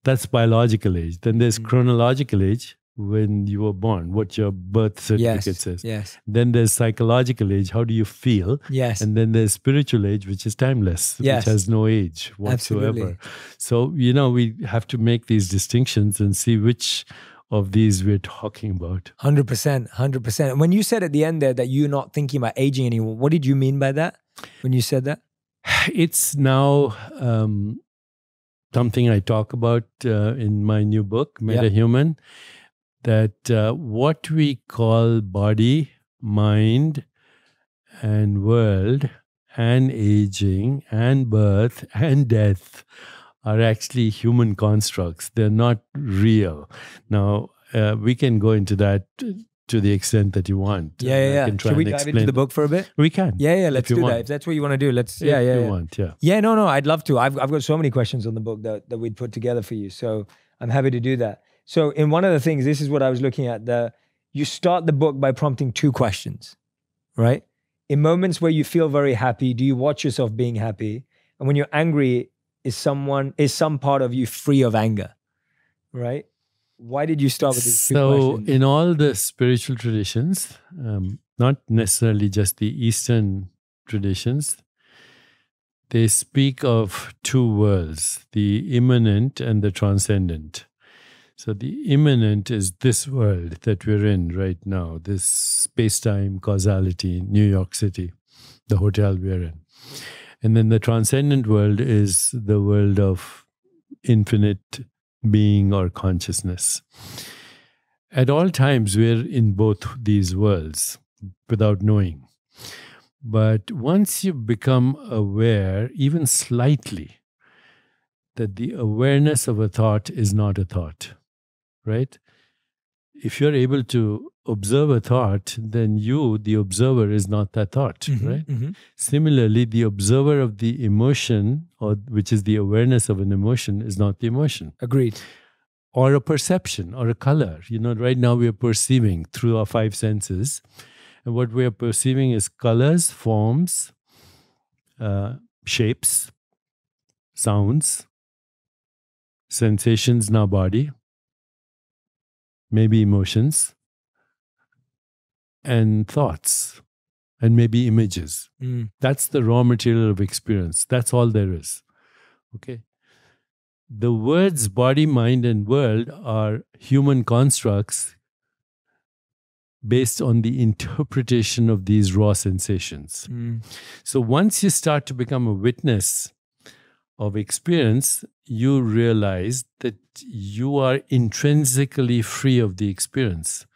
That's biological age. Then there's Mm. chronological age when you were born, what your birth certificate yes, says. yes, Then there's psychological age, how do you feel? yes. And then there's spiritual age, which is timeless, Yes. which has no age whatsoever. Absolutely. So, you know, we have to make these distinctions and see which of these we're talking about. Hundred percent, hundred percent. When you said at the end there that you're not thinking about aging anymore, what did you mean by that? When you said that? It's now um, something I talk about uh, in my new book, Yeah. Meta Human, that uh, what we call body mind and world and aging and birth and death are actually human constructs. They're not real. Now, uh, we can go into that to the extent that you want. Yeah, yeah, yeah. Should we dive into the book for a bit? We can. Yeah, yeah. Let's do want. that. If that's what you want to do, let's. If yeah, yeah. You yeah. want, yeah. Yeah, no, no. I'd love to. I've I've got so many questions on the book that that we'd put together for you. So I'm happy to do that. So in one of the things, this is what I was looking at. The you start the book by prompting two questions, right? In moments where you feel very happy, do you watch yourself being happy? And when you're angry, is someone is some part of you free of anger, right? Why did you start with these so, in all the spiritual traditions, um, not necessarily just the Eastern traditions, they speak of two worlds the immanent and the transcendent. So, the immanent is this world that we're in right now, this space time causality New York City, the hotel we're in. And then the transcendent world is the world of infinite being or consciousness. At all times, we're in both these worlds without knowing. But once you become aware, even slightly, that the awareness of a thought is not a thought, right? If you're able to observe a thought, then you, the observer, is not that thought, mm-hmm, right? Mm-hmm. Similarly, the observer of the emotion, or which is the awareness of an emotion, is not the emotion. Agreed. Or a perception or a color. You know, right now we are perceiving through our five senses. And what we are perceiving is colors, forms, uh, shapes, sounds, sensations in our body, maybe emotions and thoughts and maybe images. Mm. That's the raw material of experience. That's all there is. Okay. The words body, mind, and world are human constructs based on the interpretation of these raw sensations. Mm. So once you start to become a witness of experience, you realize that you are intrinsically free of the experience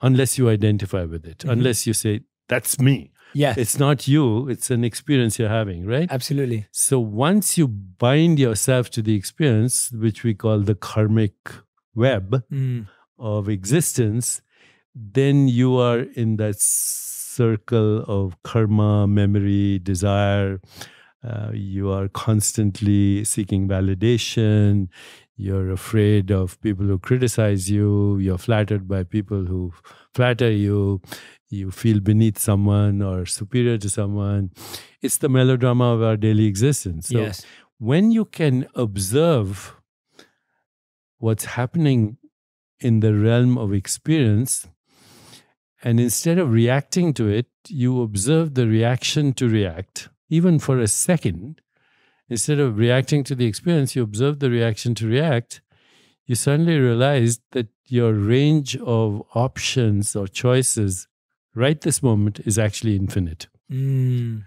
unless you identify with it, mm-hmm. unless you say, that's me. Yes. It's not you, it's an experience you're having, right? Absolutely. So once you bind yourself to the experience, which we call the karmic web mm. of existence, then you are in that circle of karma, memory, desire. Uh, you are constantly seeking validation you're afraid of people who criticize you, you're flattered by people who flatter you, you feel beneath someone or superior to someone. It's the melodrama of our daily existence. So yes. when you can observe what's happening in the realm of experience, and instead of reacting to it, you observe the reaction to react, even for a second, instead of reacting to the experience, you observe the reaction to react, you suddenly realize that your range of options or choices right this moment is actually infinite. Mm.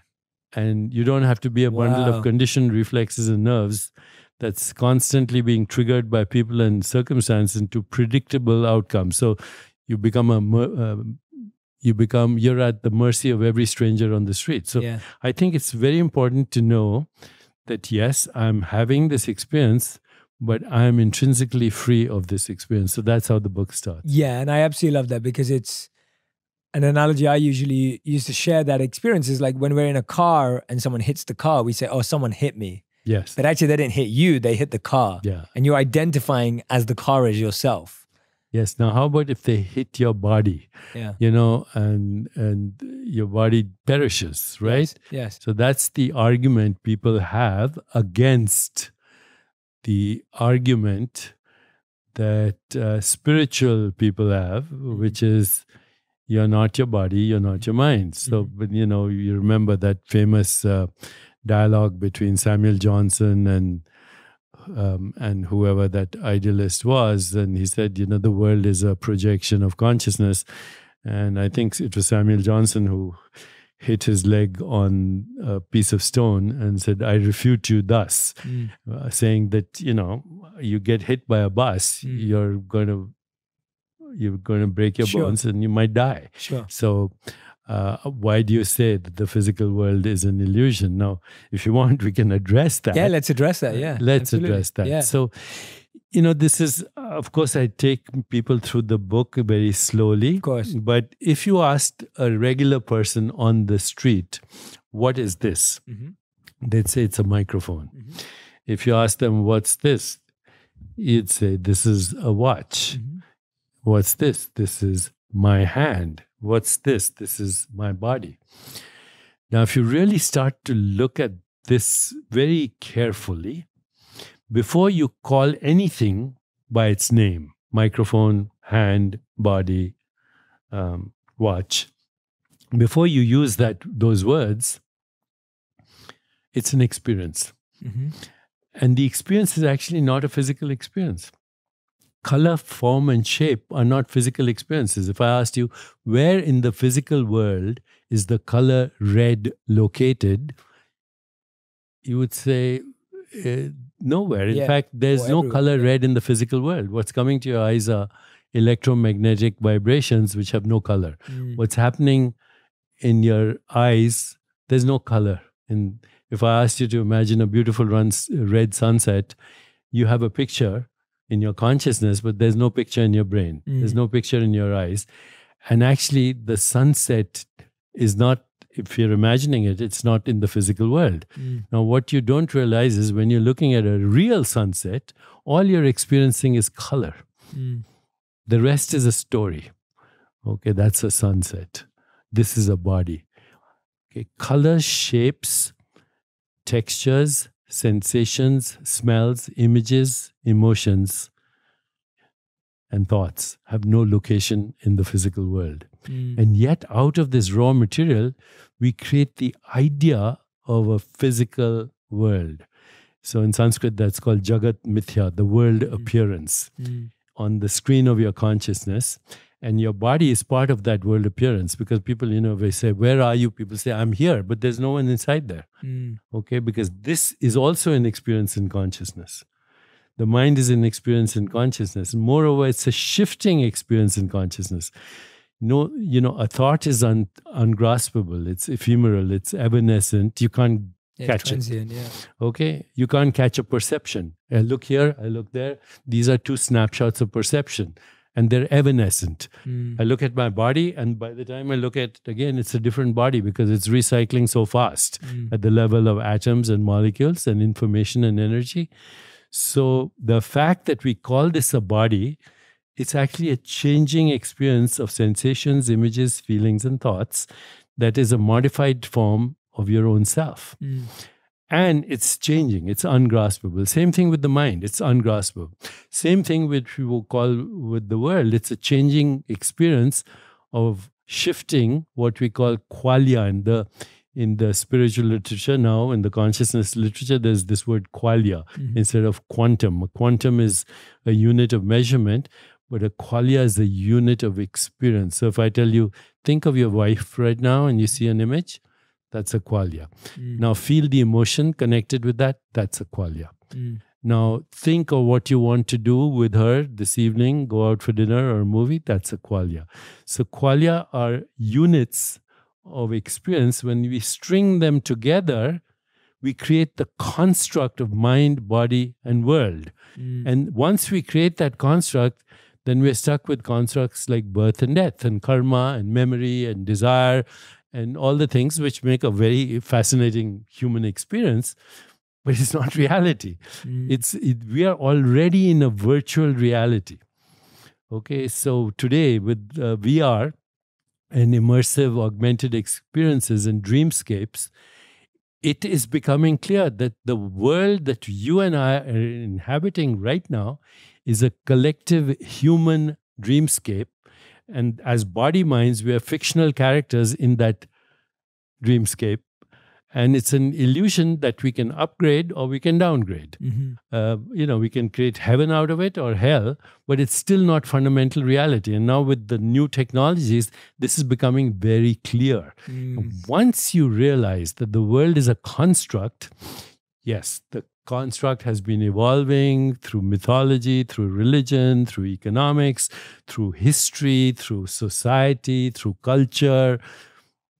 And you don't have to be a bundle wow. of conditioned reflexes and nerves that's constantly being triggered by people and circumstances into predictable outcomes. So you become a uh, you become you're at the mercy of every stranger on the street. So yeah. I think it's very important to know that yes, I'm having this experience, but I'm intrinsically free of this experience. So that's how the book starts. Yeah, and I absolutely love that because it's an analogy I usually use to share that experience is like when we're in a car and someone hits the car, we say, "Oh, someone hit me." Yes. But actually, they didn't hit you; they hit the car. Yeah. And you're identifying as the car as yourself. Yes. Now, how about if they hit your body? Yeah. You know, and and your body perishes, right? Yes. yes. So that's the argument people have against the argument that uh, spiritual people have, mm-hmm. which is you're not your body, you're not your mind. So, mm-hmm. but you know, you remember that famous uh, dialogue between Samuel Johnson and um, and whoever that idealist was. And he said, you know, the world is a projection of consciousness. And I think it was Samuel Johnson who hit his leg on a piece of stone and said, I refute you thus, mm. uh, saying that, you know, you get hit by a bus, mm. you're going to you're going to break your Sure. bones and you might die. Sure. So, uh, why do you say that the physical world is an illusion? Now, if you want, we can address that. Yeah, let's address that. Yeah. Let's absolutely. address that. Yeah. So, you know, this is, of course, I take people through the book very slowly. Of course. But if you asked a regular person on the street, what is this? Mhm. They'd say it's a microphone. Mhm. If you ask them, what's this? You'd say, this is a watch. Mhm. What's this? This is my hand. What's this? This is my body. Now, if you really start to look at this very carefully, before you call anything by its name microphone, hand, body, um, watch before you use that those words, it's an experience. Mhm. And the experience is actually not a physical experience. Color, form, and shape are not physical experiences. If I asked you, where in the physical world is the color red located, you would say, uh, nowhere. In Yeah, fact, there's or no everywhere, color red in the physical world. What's coming to your eyes are electromagnetic vibrations which have no color Mm. what's happening in your eyes there's no color and if i asked you to imagine a beautiful run, red sunset you have a picture in your consciousness but there's no picture in your brain there's Mm. no picture in your eyes and actually the sunset is not if you're imagining it it's not in the physical world Mm. now what you don't realize is when you're looking at a real sunset all you're experiencing is color Mm. the rest is a story. Okay, that's a sunset. This is a body. Okay, color, shapes, textures, sensations, smells, images, emotions, and thoughts have no location in the physical world. Mm. And yet, out of this raw material, we create the idea of a physical world. So, in Sanskrit, that's called Jagat Mithya, the world appearance Mm. on the screen of your consciousness and your body is part of that world appearance because people you know they say where are you? People say i'm here but there's no one inside there. Mm. okay? Because this is also an experience in consciousness. The mind is an experience in consciousness. Moreover it's a shifting experience in consciousness. No you know a thought is un, ungraspable. It's ephemeral. It's evanescent. You can't Yeah, Catch it. transient, yeah. Okay, you can't catch a perception. I look here, I look there. These are two snapshots of perception, and they're evanescent. Mm. I look at my body, and by the time I look at it again, it's a different body because it's recycling so fast Mm. at the level of atoms and molecules and information and energy. So the fact that we call this a body, it's actually a changing experience of sensations, images, feelings, and thoughts that is a modified form of your own self Mm. And it's changing. It's ungraspable. Same thing with the mind. It's ungraspable. Same thing which we will call with the world. It's a changing experience of shifting what we call qualia. In the in the spiritual literature now in the consciousness literature there's this word qualia Mhm. instead of quantum. A quantum is a unit of measurement but a qualia is a unit of experience. So if i tell you think of your wife right now and you see an image that's a qualia Mm. now feel the emotion connected with that. That's a qualia. Mm. Now think of what you want to do with her this evening. Go out for dinner or a movie. That's a qualia. So qualia are units of experience. When we string them together, we create the construct of mind, body, and world. Mm. And once we create that construct, then we're stuck with constructs like birth and death, and karma, and memory, and desire, and all the things which make a very fascinating human experience. But it's not reality. Mm. It's it, we are already in a virtual reality. Okay, so today with uh, VR and immersive augmented experiences and dreamscapes, it is becoming clear that the world that you and I are inhabiting right now is a collective human dreamscape. And as body minds, we are fictional characters in that dreamscape. And it's an illusion that we can upgrade or we can downgrade. Mhm. Uh, you know, we can create heaven out of it or hell, but it's still not fundamental reality. And now with the new technologies, this is becoming very clear. Mm. Once you realize that the world is a construct, yes, the construct has been evolving through mythology, through religion, through economics, through history, through society, through culture,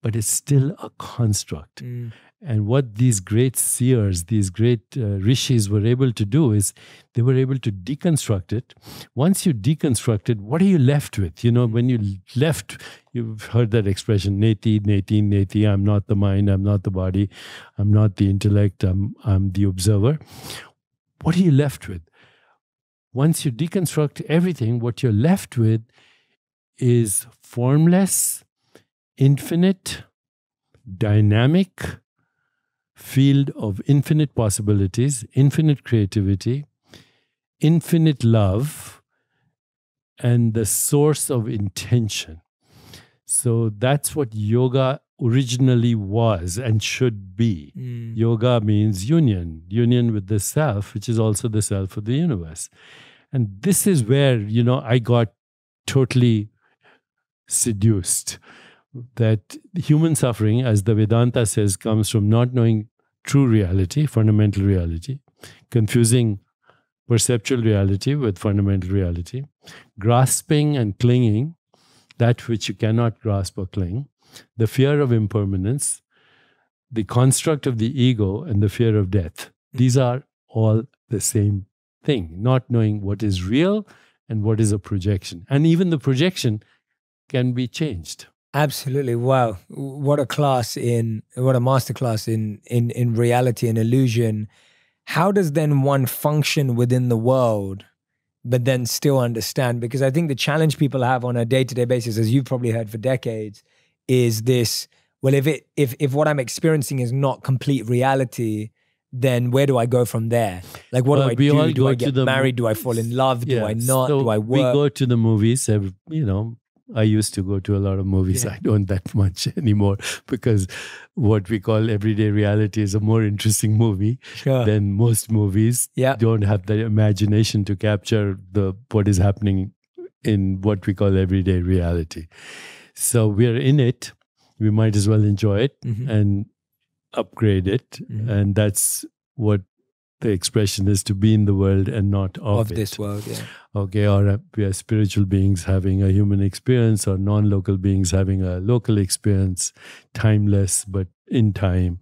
but it's still a construct. Mm. And what these great seers, these great uh, rishis were able to do is they were able to deconstruct it. Once you deconstruct it, what are you left with? You know, when you left, you've heard that expression, neti, neti, neti, I'm not the mind, I'm not the body, I'm not the intellect, I'm, I'm the observer. What are you left with? Once you deconstruct everything, what you're left with is formless, infinite, dynamic, field of infinite possibilities, infinite creativity, infinite love, and the source of intention. So that's what yoga originally was and should be. Mm. Yoga means union, union with the self, which is also the self of the universe. And this is where, you know, I got totally seduced that human suffering, as the Vedanta says, comes from not knowing true reality, fundamental reality, confusing perceptual reality with fundamental reality, grasping and clinging that which you cannot grasp or cling, the fear of impermanence, the construct of the ego, and the fear of death. These are all the same thing, not knowing what is real and what is a projection. And even the projection can be changed. Absolutely. Wow. What a class in what a masterclass in in in reality and illusion. How does then one function within the world but then still understand because I think the challenge people have on a day-to-day basis as you've probably heard for decades is this well if it if if what I'm experiencing is not complete reality then where do I go from there? Like, what well, do I do? Do I get married? Do I fall in love? Do I not? So do I work? We go to the movies, every, you know, I used to go to a lot of movies. Yeah. I don't that much anymore because what we call everyday reality is a more interesting movie sure. than most movies. Yeah. Don't have the imagination to capture the what is happening in what we call everyday reality. So we're in it. We might as well enjoy it mm-hmm. and upgrade it. Mm-hmm. And that's what the expression is to be in the world and not of, of this world. Yeah. Okay, or uh, we are spiritual beings having a human experience, or non-local beings having a local experience, timeless but in time.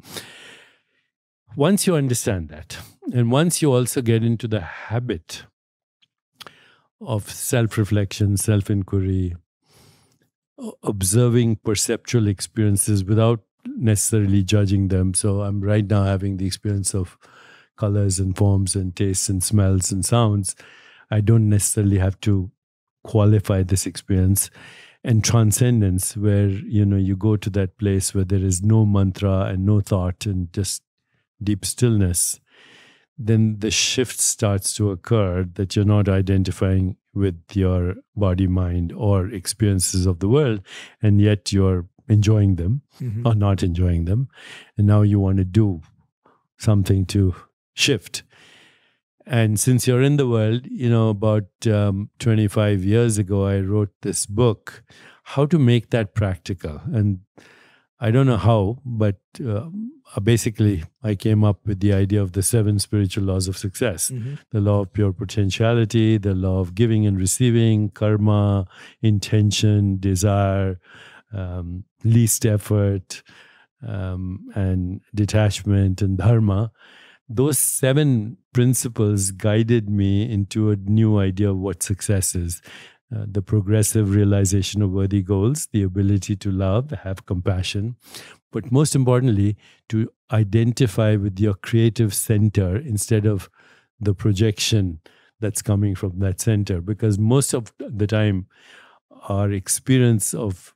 Once you understand that, and once you also get into the habit of self-reflection, self-inquiry, observing perceptual experiences without necessarily judging them. So I'm right now having the experience of colors and forms and tastes and smells and sounds. I don't necessarily have to qualify this experience and transcendence where you know you go to that place where there is no mantra and no thought and just deep stillness then the shift starts to occur that you're not identifying with your body mind or experiences of the world and yet you're enjoying them mm-hmm. or not enjoying them and now you want to do something to shift. And since you're in the world, you know, about um, 25 years ago, I wrote this book, How to Make That Practical. And I don't know how, but uh, basically, I came up with the idea of the seven spiritual laws of success mm-hmm. the law of pure potentiality, the law of giving and receiving, karma, intention, desire, um, least effort, um, and detachment and dharma those seven principles guided me into a new idea of what success is. Uh, the progressive realization of worthy goals, the ability to love, have compassion, but most importantly, to identify with your creative center instead of the projection that's coming from that center. Because most of the time, our experience of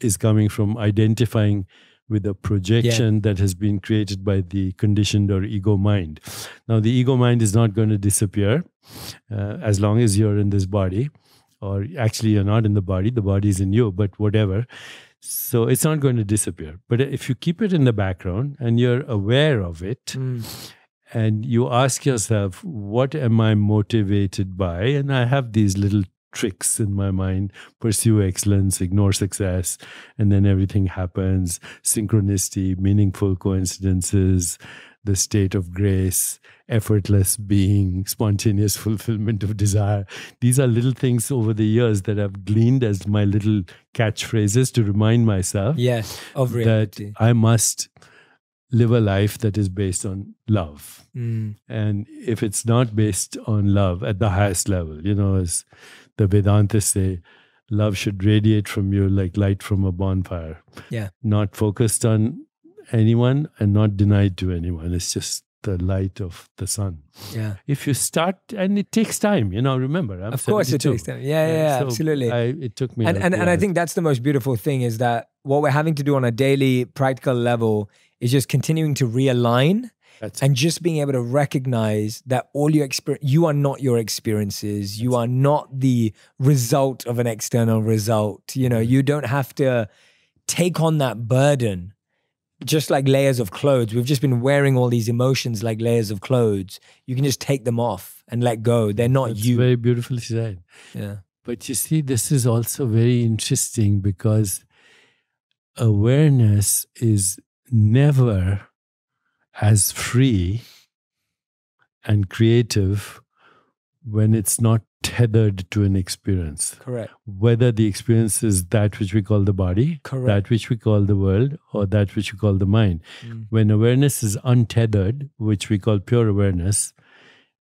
is coming from identifying with a projection yeah. that has been created by the conditioned or ego mind. Now, the ego mind is not going to disappear uh, as long as you're in this body, or actually, you're not in the body, the body is in you, but whatever. So it's not going to disappear. But if you keep it in the background and you're aware of it, mm. and you ask yourself, what am I motivated by? And I have these little tricks in my mind pursue excellence ignore success and then everything happens synchronicity meaningful coincidences the state of grace, effortless being, spontaneous fulfillment of desire. These are little things over the years that I've gleaned as my little catchphrases to remind myself Yes, of that. I must live a life that is based on love. Mm, And if it's not based on love at the highest level, you know, as the Vedantas say, love should radiate from you like light from a bonfire. Yeah. Not focused on anyone and not denied to anyone. It's just the light of the sun. yeah. If you start, and it takes time, you know, remember, I'm Of course, it takes time. Yeah, yeah, yeah, So absolutely. I, it took me. and like and, and I think that's the most beautiful thing is that what we're having to do on a daily practical level is just continuing to realign That's and just being able to recognize that all your experience you are not your experiences. You are not the result of an external result. You know mm-hmm. you don't have to take on that burden. Just like layers of clothes we've just been wearing all these emotions like layers of clothes. You can just take them off and let go. They're not that's you. very beautifully said. yeah. But you see, this is also very interesting because awareness is never as free and creative when it's not tethered to an experience. correct Whether the experience is that which we call the body, correct that which we call the world, or that which we call the mind. Mm. When awareness is untethered, which we call pure awareness,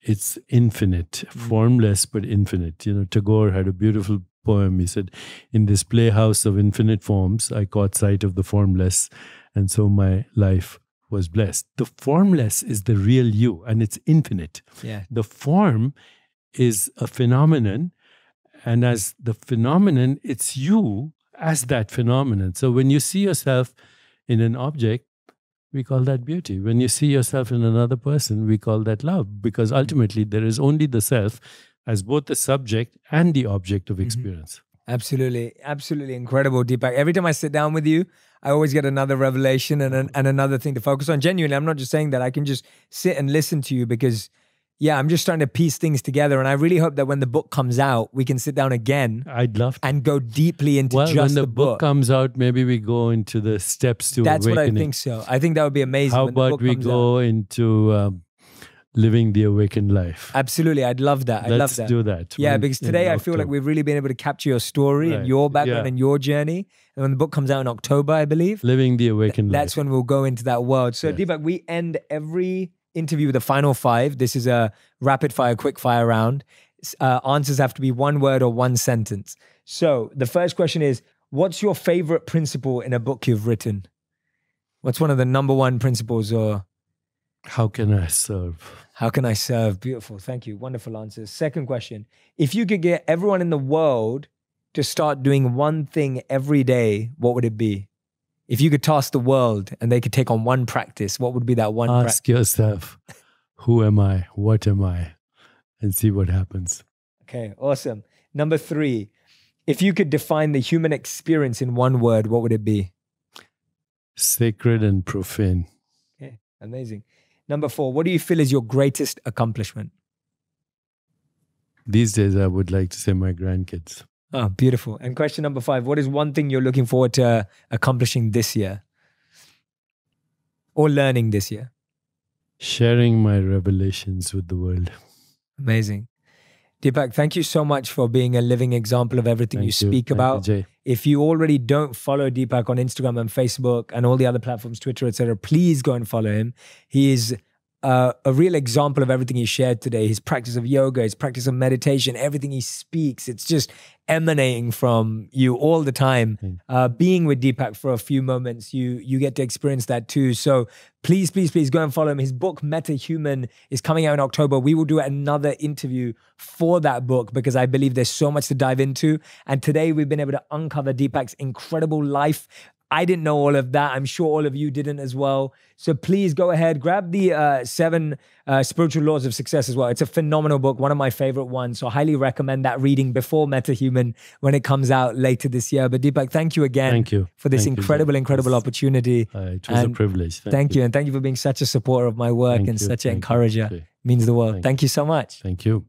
it's infinite, formless but infinite. You know, Tagore had a beautiful poem. He said, In this playhouse of infinite forms, I caught sight of the formless, and so my life was blessed. The formless is the real you, and it's infinite. yeah The form is a phenomenon, and as the phenomenon, it's you as that phenomenon. So when you see yourself in an object, we call that beauty. When you see yourself in another person, we call that love, because ultimately there is only the self as both the subject and the object of mm-hmm. experience. Absolutely, absolutely incredible, Deepak. Every time I sit down with you, I always get another revelation and an, and another thing to focus on. Genuinely, I'm not just saying that. I can just sit and listen to you because, yeah, I'm just trying to piece things together. And I really hope that when the book comes out, we can sit down again I'd love to. and go deeply into Well, just when the, the book, book. comes out, maybe we go into the steps to awakening That's what I think. So I think that would be amazing. How when the about we comes out. go into um, living the awakened life? Absolutely, I'd love that. I'd love that. Let's love that. do that. Yeah, when- because today I feel like we've really been able to capture your story and your background Yeah. and your journey. And when the book comes out in October, I believe, living the awakened that's life. That's when we'll go into that world. So, Yes. Deepak, we end every interview with a final five. This is a rapid fire, quick fire round. Uh, answers have to be one word or one sentence. So, the first question is What's your favorite principle in a book you've written? What's one of the number one principles, or How can I serve? How can I serve? Beautiful. Thank you. Wonderful answers. Second question If you could get everyone in the world to start doing one thing every day, what would it be? If you could task the world and they could take on one practice, what would be that one practice? Ask yourself, who am I? What am I? And see what happens. Okay, awesome. Number three, if you could define the human experience in one word, what would it be? Sacred and profane. Okay, amazing. Number four, what do you feel is your greatest accomplishment? These days, I would like to say my grandkids. Oh, beautiful. And question number five, what is one thing you're looking forward to accomplishing this year or learning this year? Sharing my revelations with the world. Amazing. Deepak, thank you so much for being a living example of everything Thank you speak Thank you, about. Jay. If you already don't follow Deepak on Instagram and Facebook and all the other platforms, Twitter, etc., please go and follow him. He is uh, a real example of everything he shared today. His practice of yoga, his practice of meditation, everything he speaks, it's just emanating from you all the time. Mm. Uh, being with Deepak for a few moments, you you get to experience that too. So please, please, please go and follow him. His book Meta Human is coming out in October. We will do another interview for that book because I believe there's so much to dive into. And today we've been able to uncover Deepak's incredible life. I didn't know all of that. I'm sure all of you didn't as well. So please go ahead, grab the uh, seven uh, spiritual laws of success as well. It's a phenomenal book, one of my favorite ones. So I highly recommend that reading before MetaHuman when it comes out later this year. But Deepak, thank you again Thank you. for this Thank you, incredible, incredible opportunity. Uh, it was a privilege. Thank, you. And thank you for being such a supporter of my work Thank and you. such an Thank encourager. Means the world. Thank thank you so much. Thank you.